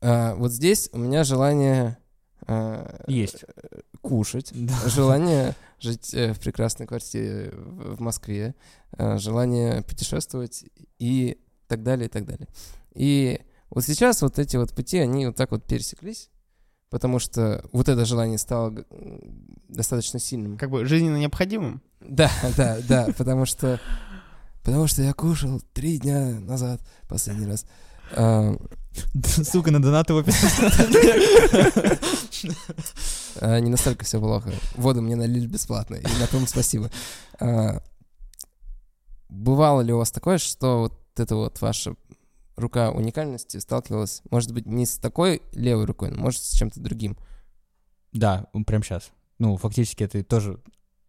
А, вот здесь у меня желание... Э, Есть. Кушать. Да. Желание жить э, в прекрасной квартире в Москве. Желание путешествовать и так далее, и так далее. И вот сейчас вот эти вот пути, они вот так вот пересеклись потому что вот это желание стало достаточно сильным. Как бы жизненно необходимым? Да, да, да, потому что... Потому что я кушал три дня назад последний раз. А, Сука, на донаты в а, Не настолько все плохо. Воду мне налили бесплатно, и на том спасибо. А, бывало ли у вас такое, что вот это вот ваша рука уникальности сталкивалась, может быть, не с такой левой рукой, но может с чем-то другим? Да, прям сейчас. Ну, фактически это тоже...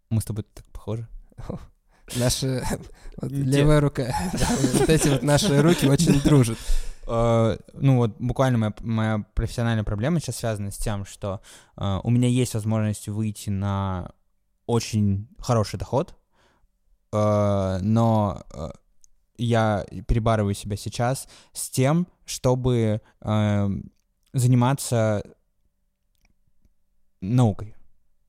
Мы с тобой так похожи. Наша левая рука, вот эти вот наши руки очень дружат. Uh, ну вот буквально моя, моя профессиональная проблема сейчас связана с тем, что uh, у меня есть возможность выйти на очень хороший доход, uh, но я перебарываю себя сейчас с тем, чтобы заниматься наукой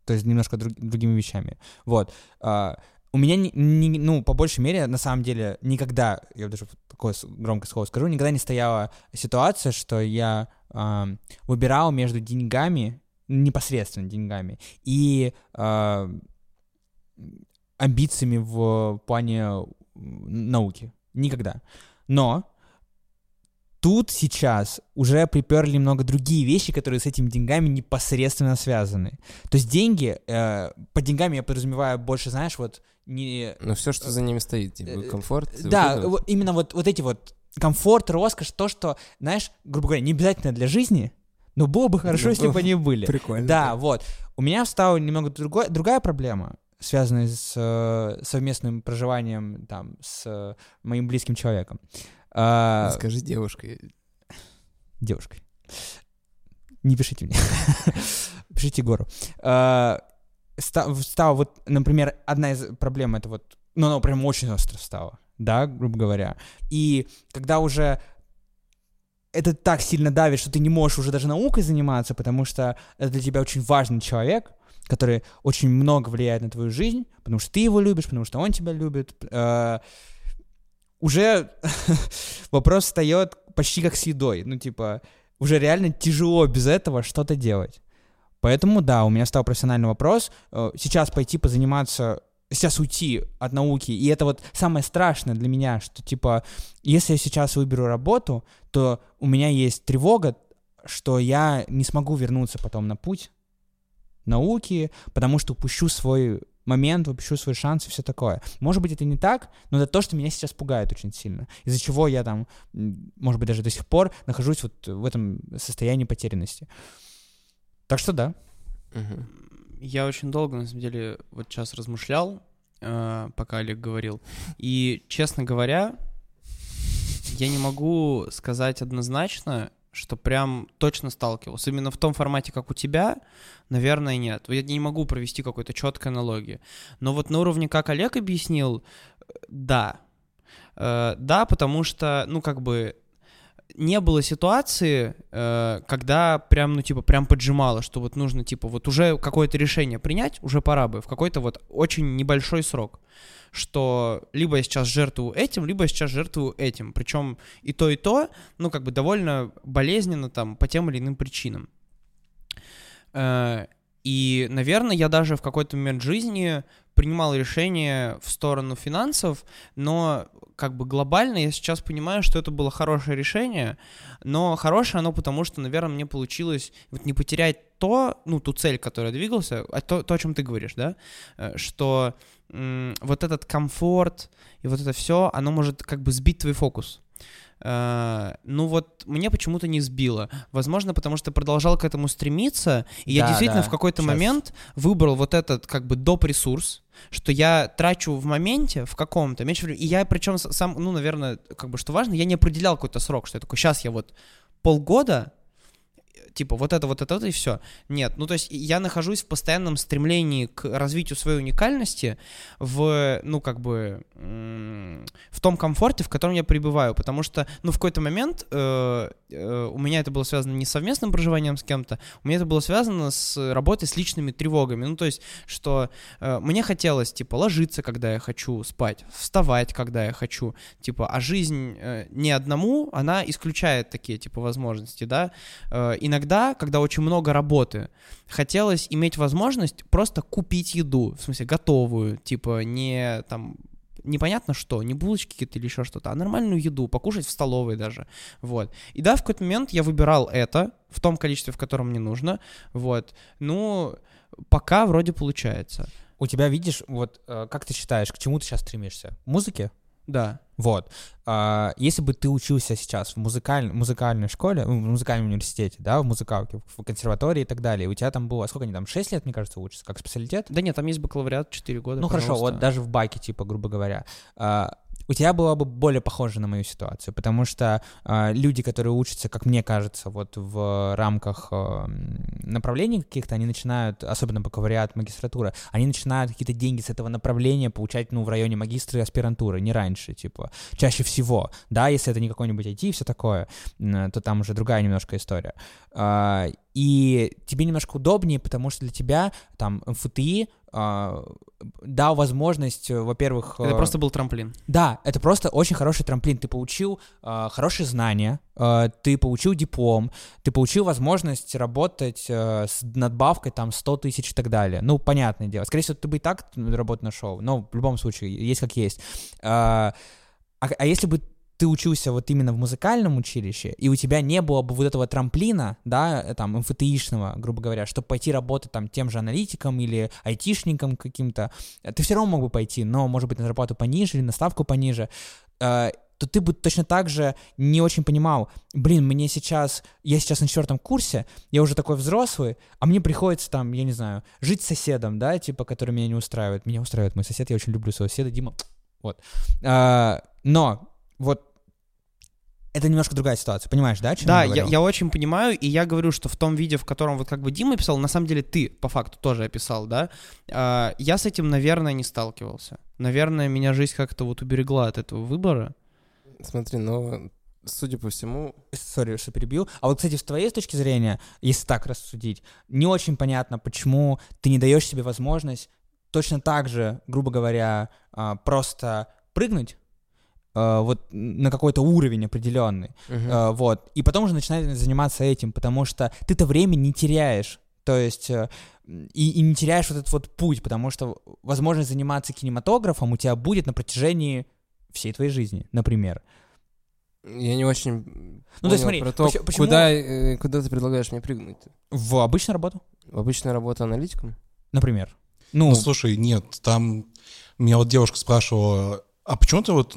то есть немножко друг, другими вещами. Вот. Uh, у меня, не, не, ну, по большей мере, на самом деле, никогда, я даже такое громкое слово скажу, никогда не стояла ситуация, что я uh, выбирал между деньгами, непосредственно деньгами, и uh, амбициями в плане науки. Никогда. Но тут сейчас уже приперли немного другие вещи, которые с этими деньгами непосредственно связаны. То есть деньги, э, под деньгами я подразумеваю больше, знаешь, вот не... Ну, все, что за ними стоит, типа, Э, комфорт. Да, вот именно вот, вот эти вот комфорт, роскошь, то, что, знаешь, грубо говоря, не обязательно для жизни, но было бы хорошо, Ну, если бы они были. Прикольно. Да, вот. У меня встала немного другой, другая проблема, связанная с э, совместным проживанием там с моим близким человеком. А, Скажи девушкой. девушкой. Не пишите мне. Пишите Гору. А, ста- Стала вот, например, одна из проблем, это вот, ну, она прям очень остро стала, да, грубо говоря. И когда уже это так сильно давит, что ты не можешь уже даже наукой заниматься, потому что это для тебя очень важный человек, который очень много влияет на твою жизнь, потому что ты его любишь, потому что он тебя любит. Э, Уже вопрос встает почти как с едой. Ну, типа, уже реально тяжело без этого что-то делать. Поэтому, да, у меня стал профессиональный вопрос. э, Сейчас пойти позаниматься, сейчас уйти от науки. И это вот самое страшное для меня, что, типа, если я сейчас выберу работу, то у меня есть тревога, что я не смогу вернуться потом на путь науки, потому что упущу свой момент, упущу свой шанс и все такое. Может быть, это не так, но это то, что меня сейчас пугает очень сильно. Из-за чего я там, может быть, даже до сих пор нахожусь вот в этом состоянии потерянности. Так что да. Я очень долго, на самом деле, вот сейчас размышлял, э, пока Олег говорил. И, честно говоря, я не могу сказать однозначно, что прям точно сталкивался. Именно в том формате, как у тебя, наверное, нет. Я не могу провести какой-то четкой аналогии. Но вот на уровне, как Олег объяснил, э, да. Э, Да, потому что, ну, как бы, не было ситуации, э, когда прям, ну, типа, прям поджимало, что вот нужно, типа, вот уже какое-то решение принять, уже пора бы, в какой-то вот очень небольшой срок, что либо я сейчас жертвую этим, либо я сейчас жертвую этим, причем и то, и то, ну, как бы довольно болезненно там по тем или иным причинам. Э, И, наверное, я даже в какой-то момент жизни принимал решение в сторону финансов, но как бы глобально я сейчас понимаю, что это было хорошее решение, но хорошее оно потому, что, наверное, мне получилось вот не потерять то, ну, ту цель, к которой я двигался, а то, то о чем ты говоришь, да, Э, что м, вот этот комфорт и вот это все, оно может как бы сбить твой фокус. Э, ну вот мне почему-то не сбило. Возможно, потому что продолжал к этому стремиться, и я Да, действительно да, в какой-то щас. момент выбрал вот этот как бы доп. ресурс, что я трачу в моменте, в каком-то, меньше времени. И я причем сам, ну, наверное, как бы что важно, я не определял какой-то срок, что я такой, сейчас я вот полгода, типа вот это, вот это, и все. Нет, ну то есть я нахожусь в постоянном стремлении к развитию своей уникальности в, ну как бы, в том комфорте, в котором я пребываю, потому что, ну в какой-то момент э, э, у меня это было связано не с совместным проживанием с кем-то, у меня это было связано с работой с личными тревогами, ну то есть, что э, мне хотелось, типа, ложиться, когда я хочу спать, вставать, когда я хочу, типа, а жизнь э, не одному, она исключает такие, типа, возможности, да, Э, иногда, когда очень много работы, хотелось иметь возможность просто купить еду, в смысле готовую, типа не там непонятно что, не булочки какие-то или еще что-то, а нормальную еду, покушать в столовой даже, вот. И да, в какой-то момент я выбирал это в том количестве, в котором мне нужно, вот. Ну, пока вроде получается, У тебя, видишь, вот э, как ты считаешь, к чему ты сейчас стремишься? Музыке? да. Вот. А, если бы ты учился сейчас в музыкаль... музыкальной школе, в музыкальном университете, да, в музыкалке, в консерватории и так далее, у тебя там было, сколько они там, 6 лет, мне кажется, учатся, как специалитет? Да нет, там есть бакалавриат 4 года. Ну хорошо, пожалуйста. вот даже в баке, типа, грубо говоря, а, у тебя было бы более похоже на мою ситуацию, потому что а, люди, которые учатся, как мне кажется, вот в рамках м, направлений каких-то, они начинают, особенно бакалавриат, магистратура, они начинают какие-то деньги с этого направления получать, ну, в районе магистра и аспирантуры, не раньше, типа, чаще всего, да, если это не какой-нибудь IT и все такое, м, то там уже другая немножко история. А, и тебе немножко удобнее, потому что для тебя там МФТИ а, дал возможность, э, во-первых... Это э, просто был трамплин. Да, это просто очень хороший трамплин. Ты получил э, хорошие знания, э, ты получил диплом, ты получил возможность работать э, с надбавкой там 100 тысяч и так далее. Ну, понятное дело. Скорее всего, ты бы и так работу нашел, но в любом случае, есть как есть. А, а, а если бы ты учился вот именно в музыкальном училище, и у тебя не было бы вот этого трамплина, да, э, там, МФТИшного, грубо говоря, чтобы пойти работать там тем же аналитиком или айтишником каким-то, ты все равно мог бы пойти, но, может быть, на зарплату пониже или на ставку пониже, э, то ты бы точно так же не очень понимал, блин, мне сейчас, я сейчас на четвертом курсе, я уже такой взрослый, а мне приходится там, я не знаю, жить с соседом, да, типа, который меня не устраивает. Меня устраивает мой сосед, я очень люблю своего соседа, Дима, вот. А, но вот это немножко другая ситуация, понимаешь, да? да, я, я, я очень понимаю, и я говорю, что в том видео, в котором вот как бы Дима писал, на самом деле ты по факту тоже описал, да? А, я с этим, наверное, не сталкивался. Наверное, меня жизнь как-то вот уберегла от этого выбора. Смотри, но судя по всему... Сори, что перебью. А вот, кстати, с твоей точки зрения, если так рассудить, не очень понятно, почему ты не даешь себе возможность точно так же, грубо говоря, а, просто прыгнуть вот на какой-то уровень определенный, uh-huh. вот, и потом уже начинать заниматься этим, потому что ты-то время не теряешь, то есть э, и, и не теряешь вот этот вот путь, потому что возможность заниматься кинематографом у тебя будет на протяжении всей твоей жизни, например. Я не очень ну, то есть, смотри, про то, почему... куда, э, куда ты предлагаешь мне прыгнуть? В обычную работу. В обычную работу аналитиком? Например. Ну, ну слушай, нет, там меня вот девушка спрашивала, а почему ты вот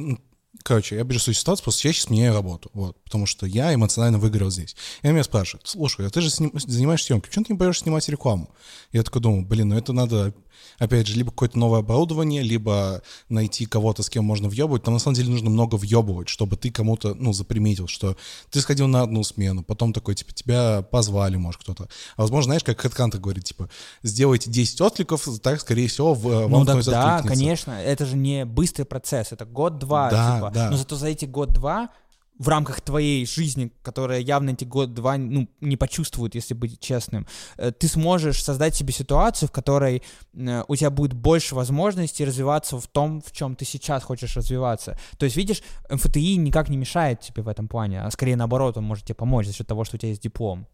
Короче, я беру свою ситуацию, просто я сейчас меняю работу, вот, потому что я эмоционально выиграл здесь. И она меня спрашивает, слушай, а ты же сним, занимаешься съемкой, почему ты не пойдешь снимать рекламу? Я такой думаю, блин, ну это надо опять же, либо какое-то новое оборудование, либо найти кого-то, с кем можно въебывать. Там на самом деле нужно много въебывать, чтобы ты кому-то, ну, заприметил, что ты сходил на одну смену, потом такой, типа, тебя позвали, может, кто-то. А возможно, знаешь, как HeadHunter говорит, типа, сделайте 10 откликов, так, скорее всего, в, э, вам ну, так, да, конечно, это же не быстрый процесс, это год-два, да, типа. Да. Но зато за эти год-два в рамках твоей жизни, которая явно эти год-два ну, не почувствует, если быть честным, э, ты сможешь создать себе ситуацию, в которой э, у тебя будет больше возможностей развиваться в том, в чем ты сейчас хочешь развиваться. То есть, видишь, МФТИ никак не мешает тебе в этом плане, а скорее наоборот, он может тебе помочь за счет того, что у тебя есть диплом.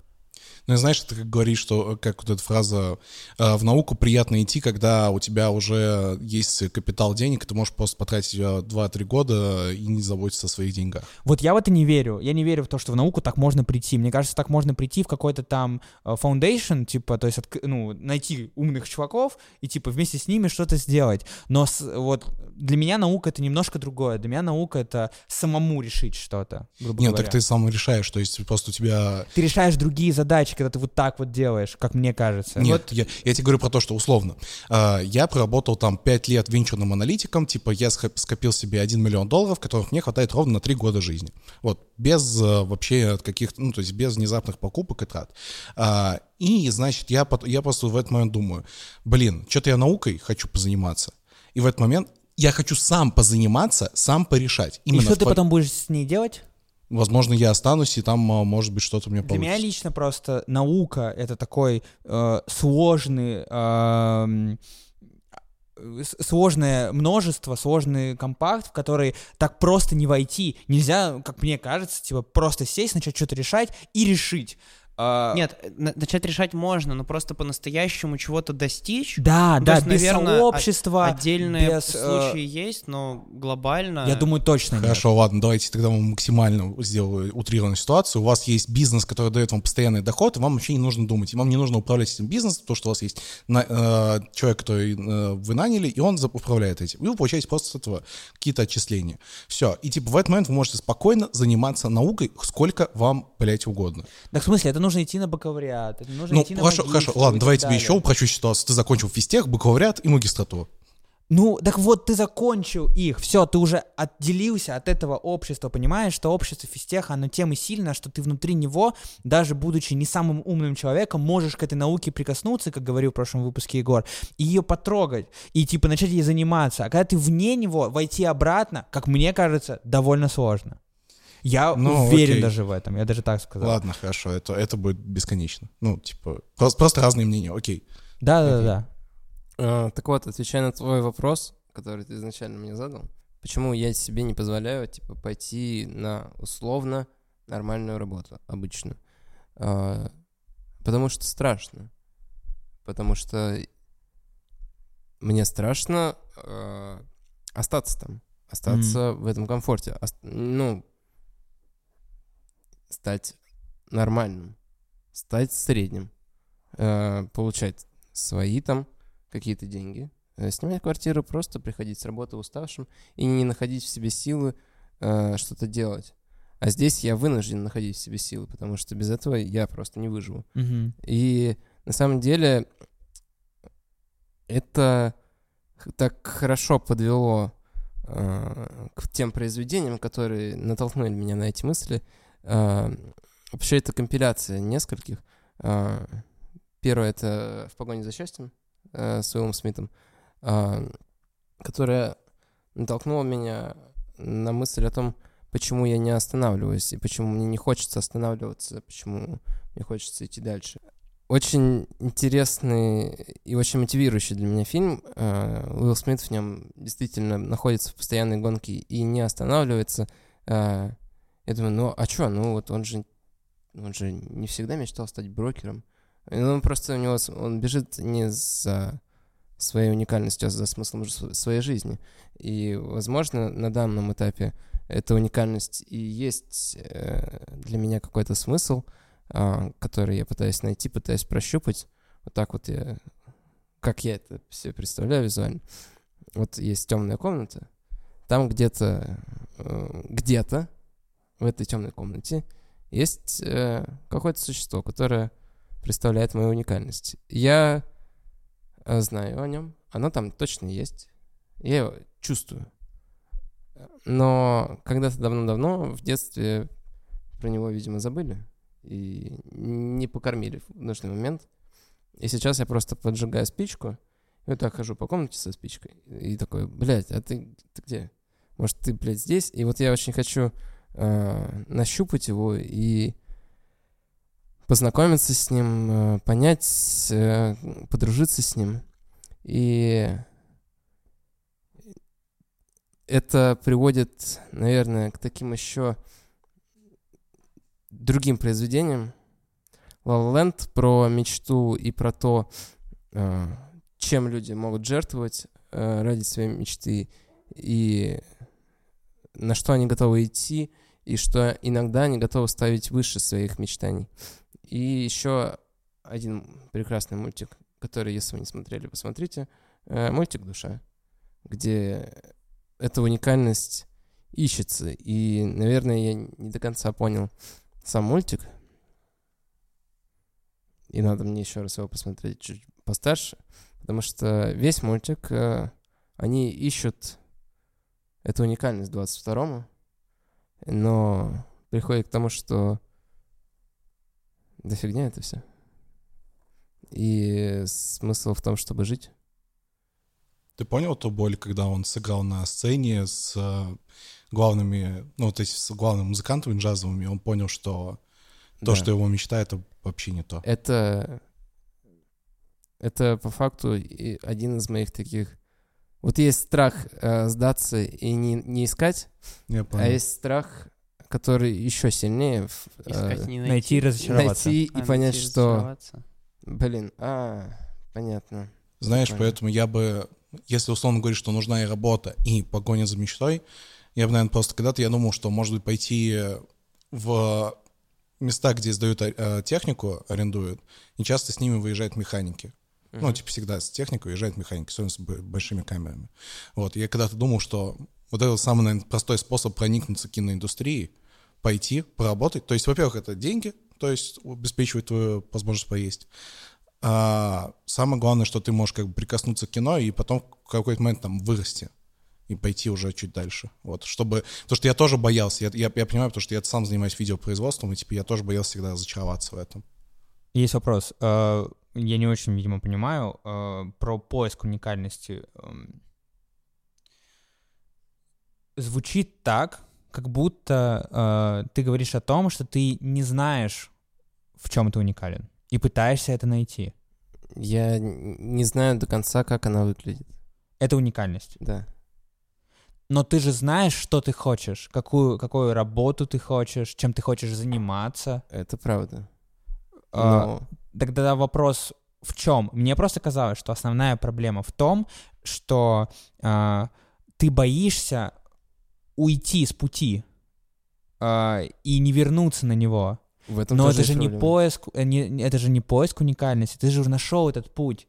Ну, знаешь, ты как говоришь, что, э, как вот эта фраза, э, в науку приятно идти, когда у тебя уже есть капитал денег, и ты можешь просто потратить 2-3 года и не заботиться о своих деньгах. Вот я в это не верю. Я не верю в то, что в науку так можно прийти. Мне кажется, так можно прийти в какой-то там э, foundation, типа, то есть, ну, найти умных чуваков и, типа, вместе с ними что-то сделать. Но вот для меня наука — это немножко другое. Для меня наука — это самому решить что-то, Нет, говоря. так ты сам решаешь, то есть просто у тебя... Ты решаешь другие задачи, задачи, когда ты вот так вот делаешь, как мне кажется. Нет, вот. я, я тебе говорю про то, что условно. Э, я проработал там 5 лет венчурным аналитиком, типа я скопил себе 1 миллион долларов, которых мне хватает ровно на 3 года жизни. Вот, без э, вообще каких-то, ну, то есть без внезапных покупок и трат. Э, и, значит, я, я просто в этот момент думаю, блин, что-то я наукой хочу позаниматься. И в этот момент я хочу сам позаниматься, сам порешать. Именно и что ты потом будешь с ней делать? Возможно, я останусь, и там, а, может быть, что-то у меня Для получится. меня лично просто наука — это такой э, сложный... Э, сложное множество, сложный компакт, в который так просто не войти. Нельзя, как мне кажется, типа просто сесть, начать что-то решать и решить. А... Нет, начать решать можно, но просто по-настоящему чего-то достичь. Да, ну, да, есть, без наверное, сообщества. Отдельные без, случаи э... есть, но глобально. Я думаю, точно. Хорошо, нет. ладно, давайте тогда мы максимально сделаю утрированную ситуацию. У вас есть бизнес, который дает вам постоянный доход, и вам вообще не нужно думать. И вам не нужно управлять этим бизнесом, потому что у вас есть на, э, человек, который э, вы наняли, и он управляет этим. И вы получаете просто с этого какие-то отчисления. Все. И типа в этот момент вы можете спокойно заниматься наукой, сколько вам, блядь, угодно. Так в смысле, это нужно идти на бакалавриат, это нужно ну, идти на хорошо, хорошо, ладно, давай я тебе еще упрощу ситуацию. Ты закончил физтех, бакалавриат и магистратуру. Ну, так вот, ты закончил их, все, ты уже отделился от этого общества, понимаешь, что общество физтеха, оно тем и сильно, что ты внутри него, даже будучи не самым умным человеком, можешь к этой науке прикоснуться, как говорил в прошлом выпуске Егор, и ее потрогать, и типа начать ей заниматься. А когда ты вне него, войти обратно, как мне кажется, довольно сложно. Я ну, уверен окей. даже в этом, я даже так сказал. Ладно, хорошо, это, это будет бесконечно. Ну, типа, просто, просто разные мнения, окей. Да-да-да. А, так вот, отвечая на твой вопрос, который ты изначально мне задал, почему я себе не позволяю, типа, пойти на условно нормальную работу, обычную. А, потому что страшно. Потому что мне страшно а, остаться там остаться в этом комфорте. Ост- ну, стать нормальным, стать средним, э, получать свои там какие-то деньги, э, снимать квартиру, просто приходить с работы уставшим и не находить в себе силы э, что-то делать. А здесь я вынужден находить в себе силы, потому что без этого я просто не выживу. Мгм. И на самом деле это так хорошо подвело э, к тем произведениям, которые натолкнули меня на эти мысли. Э, вообще это компиляция нескольких. Э, первое это «В погоне за счастьем» э, с Уиллом Смитом, э, которая натолкнула меня на мысль о том, почему я не останавливаюсь и почему мне не хочется останавливаться, почему мне хочется идти дальше. Очень интересный и очень мотивирующий для меня фильм. Уилл Смит в нем действительно находится в постоянной гонке и не останавливается. Я думаю, ну а чё, ну вот он же, он же не всегда мечтал стать брокером. Ну, он просто у него, он бежит не за своей уникальностью, а за смыслом своей жизни. И, возможно, на данном этапе эта уникальность и есть э, для меня какой-то смысл, а, который я пытаюсь найти, пытаюсь прощупать. Вот так вот я, как я это все представляю визуально. Вот есть темная комната, там где-то, э, где-то в этой темной комнате есть э, какое-то существо, которое представляет мою уникальность. Я э, знаю о нем, оно там точно есть, я его чувствую. Но когда-то давно-давно в детстве про него, видимо, забыли и не покормили в нужный момент. И сейчас я просто поджигаю спичку, и вот так хожу по комнате со спичкой, и такой, блядь, а ты, ты где? Может, ты, блядь, здесь? И вот я очень хочу э, нащупать его и познакомиться с ним, э, понять, э, подружиться с ним. И это приводит, наверное, к таким еще другим произведениям. La La про мечту и про то, э, чем люди могут жертвовать э, ради своей мечты и на что они готовы идти, и что иногда они готовы ставить выше своих мечтаний. И еще один прекрасный мультик, который, если вы не смотрели, посмотрите, э, мультик «Душа», где эта уникальность ищется. И, наверное, я не до конца понял сам мультик. И надо мне еще раз его посмотреть чуть постарше. Потому что весь мультик, э, они ищут эту уникальность 22-му, но приходит к тому, что да фигня это все. И смысл в том, чтобы жить. Ты понял ту боль, когда он сыграл на сцене с э, главными, ну, то есть с главными музыкантами джазовыми, он понял, что то, Да. что его мечта, это вообще не то. Это, это по факту один из моих таких... Вот есть страх э, сдаться и не, не искать, Я а понял. есть страх, который еще сильнее в, э, Искать не Найти и разочароваться. найти и А, понять, найти, что... Блин, а, понятно. Знаешь, Прикольно. поэтому я бы, если условно говорить, что нужна и работа, и погоня за мечтой, я бы, наверное, просто когда-то я думал, что, может быть, пойти в места, где сдают э, технику, арендуют, и часто с ними выезжают механики. Ну, типа всегда с техникой уезжают механики, особенно с большими камерами. Вот, я когда-то думал, что вот это самый, наверное, простой способ проникнуться к киноиндустрии, пойти, поработать. То есть, во-первых, это деньги, то есть обеспечивает твою возможность поесть. А самое главное, что ты можешь как бы прикоснуться к кино и потом в какой-то момент там вырасти и пойти уже чуть дальше. Вот, чтобы... Потому что я тоже боялся, я, я, я понимаю, потому что я сам занимаюсь видеопроизводством, и типа я тоже боялся всегда разочароваться в этом. Есть вопрос. Э, Я не очень, видимо, понимаю э, про поиск уникальности. Эм, Звучит так, как будто э, ты говоришь о том, что ты не знаешь, в чем ты уникален, и пытаешься это найти. Я не знаю до конца, как она выглядит. Это уникальность. Да. Но ты же знаешь, что ты хочешь, какую, какую работу ты хочешь, чем ты хочешь заниматься. Это правда. А, Но Тогда вопрос в чем? Мне просто казалось, что основная проблема в том, что а, ты боишься уйти с пути а, и не вернуться на него. В этом Но это же не проблема. поиск, э, не- это же не поиск уникальности. Ты же уже нашел этот путь,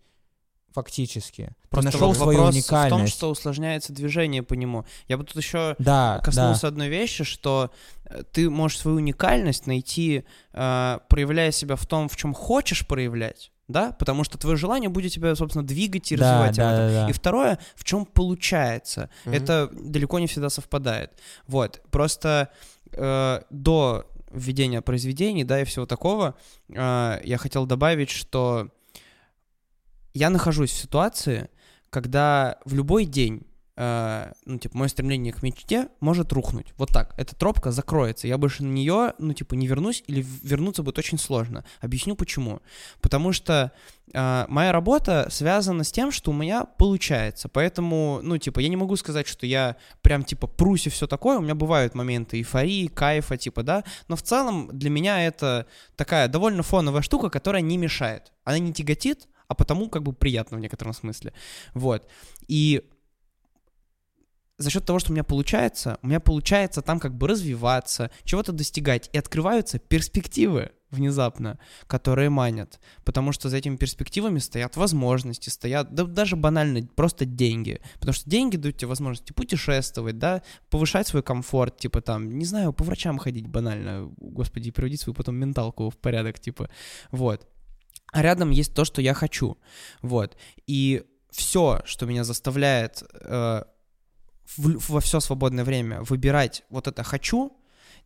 фактически. Просто ты нашел свою вопрос уникальность. в том, что усложняется движение по нему. Я бы тут еще Да, коснулся да. одной вещи, что э, ты можешь свою уникальность найти, э, проявляя себя в том, в чем хочешь проявлять, да, потому что твое желание будет тебя, собственно, двигать и Да, развивать. да, да, да. И второе, в чем получается. Мгм. Это далеко не всегда совпадает. Вот, просто э, до введения произведений, да, и всего такого, э, я хотел добавить, что я нахожусь в ситуации, когда в любой день, э, ну, типа, мое стремление к мечте может рухнуть. Вот так. Эта тропка закроется. Я больше на нее, ну, типа, не вернусь, или вернуться будет очень сложно. Объясню почему. Потому что э, моя работа связана с тем, что у меня получается. Поэтому, ну, типа, я не могу сказать, что я прям, типа, прусь и все такое. У меня бывают моменты эйфории, кайфа, типа, да. Но в целом для меня это такая довольно фоновая штука, которая не мешает. Она не тяготит, а потому как бы приятно в некотором смысле. Вот. И за счет того, что у меня получается, у меня получается там как бы развиваться, чего-то достигать, и открываются перспективы внезапно, которые манят, потому что за этими перспективами стоят возможности, стоят, да даже банально, просто деньги, потому что деньги дают тебе возможности путешествовать, да, повышать свой комфорт, типа там, не знаю, по врачам ходить банально, господи, приводить свою потом менталку в порядок, типа, вот. А рядом есть то, что я хочу, вот, и все, что меня заставляет э, в- во все свободное время выбирать вот это хочу,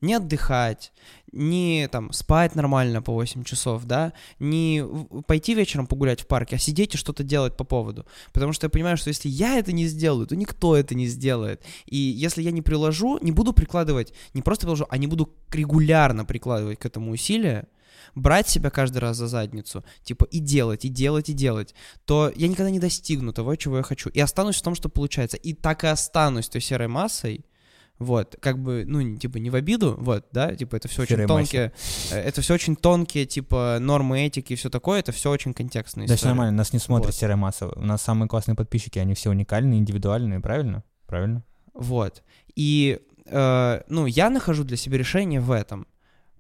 не отдыхать, не там спать нормально по 8 часов, да, не пойти вечером погулять в парке, а сидеть и что-то делать по поводу. Потому что я понимаю, что если я это не сделаю, то никто это не сделает. И если я не приложу, не буду прикладывать, не просто приложу, а не буду регулярно прикладывать к этому усилия, брать себя каждый раз за задницу, типа и делать, и делать, и делать, то я никогда не достигну того, чего я хочу. И останусь в том, что получается. И так и останусь той серой массой, вот, как бы, ну, типа, не в обиду, вот, да, типа, это все очень тонкие, э, это все очень тонкие, типа, нормы этики и все такое, это все очень контекстная Да, все нормально, нас не смотрит Вот. серая масса. У нас самые классные подписчики, они все уникальные, индивидуальные, правильно? Правильно? Вот. И, э, ну, я нахожу для себя решение в этом.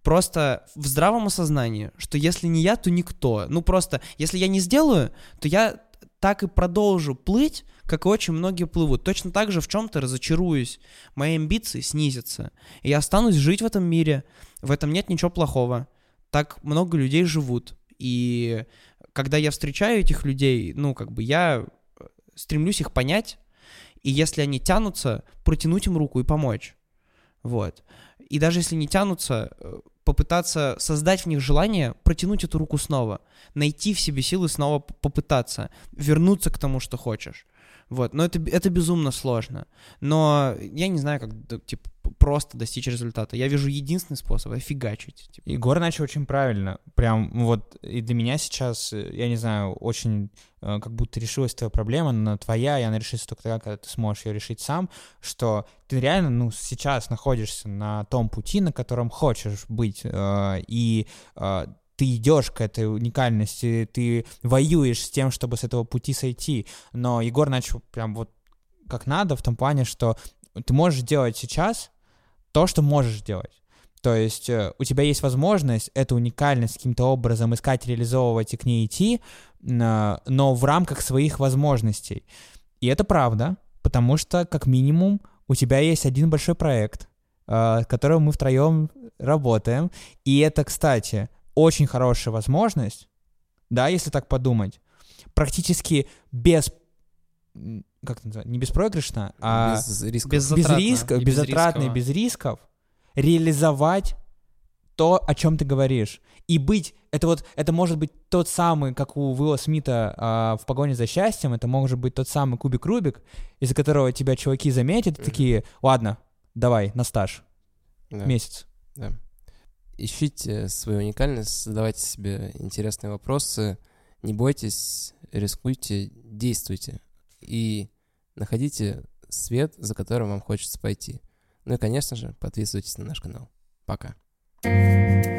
Просто в здравом осознании, что если не я, то никто. Ну, просто, если я не сделаю, то я так и продолжу плыть, как и очень многие плывут. Точно так же в чем-то разочаруюсь. Мои амбиции снизятся. И я останусь жить в этом мире. В этом нет ничего плохого. Так много людей живут. И когда я встречаю этих людей, ну, как бы я э, стремлюсь их понять, и если они тянутся, протянуть им руку и помочь. Вот. И даже если не тянутся, э, попытаться создать в них желание протянуть эту руку снова, найти в себе силы снова попытаться, вернуться к тому, что хочешь. Вот. Но это, это безумно сложно. Но я не знаю, как типа, просто достичь результата. Я вижу единственный способ — это фигачить. Типа. Егор начал очень правильно. Прям вот и для меня сейчас, э, я не знаю, очень э, как будто решилась твоя проблема, но твоя, и она решится только тогда, когда ты сможешь ее решить сам, что ты реально, ну, сейчас находишься на том пути, на котором хочешь быть, э, и э, ты идешь к этой уникальности, ты воюешь с тем, чтобы с этого пути сойти. Но Егор начал прям вот как надо в том плане, что ты можешь делать сейчас то, что можешь делать. То есть э, у тебя есть возможность эту уникальность каким-то образом искать, реализовывать и к ней идти, на- но в рамках своих возможностей. И это правда, потому что, как минимум, у тебя есть один большой проект, э, которым мы втроем работаем. И это, кстати, очень хорошая возможность, да, если так подумать, практически без, как это называется, не беспроигрышно, а Без рисков. Без без Затратно рисков, и безрисково. без рисков реализовать то, о чем ты говоришь. И быть, это вот, это может быть тот самый, как у Уилла Смита а, в «Погоне за счастьем», это может быть тот самый кубик Рубик, из-за которого тебя чуваки заметят и Мгм. такие, ладно, давай, на стаж, Да, месяц. да. Ищите свою уникальность, задавайте себе интересные вопросы, не бойтесь, рискуйте, действуйте и находите свет, за которым вам хочется пойти. Ну и, конечно же, подписывайтесь на наш канал. Пока. thank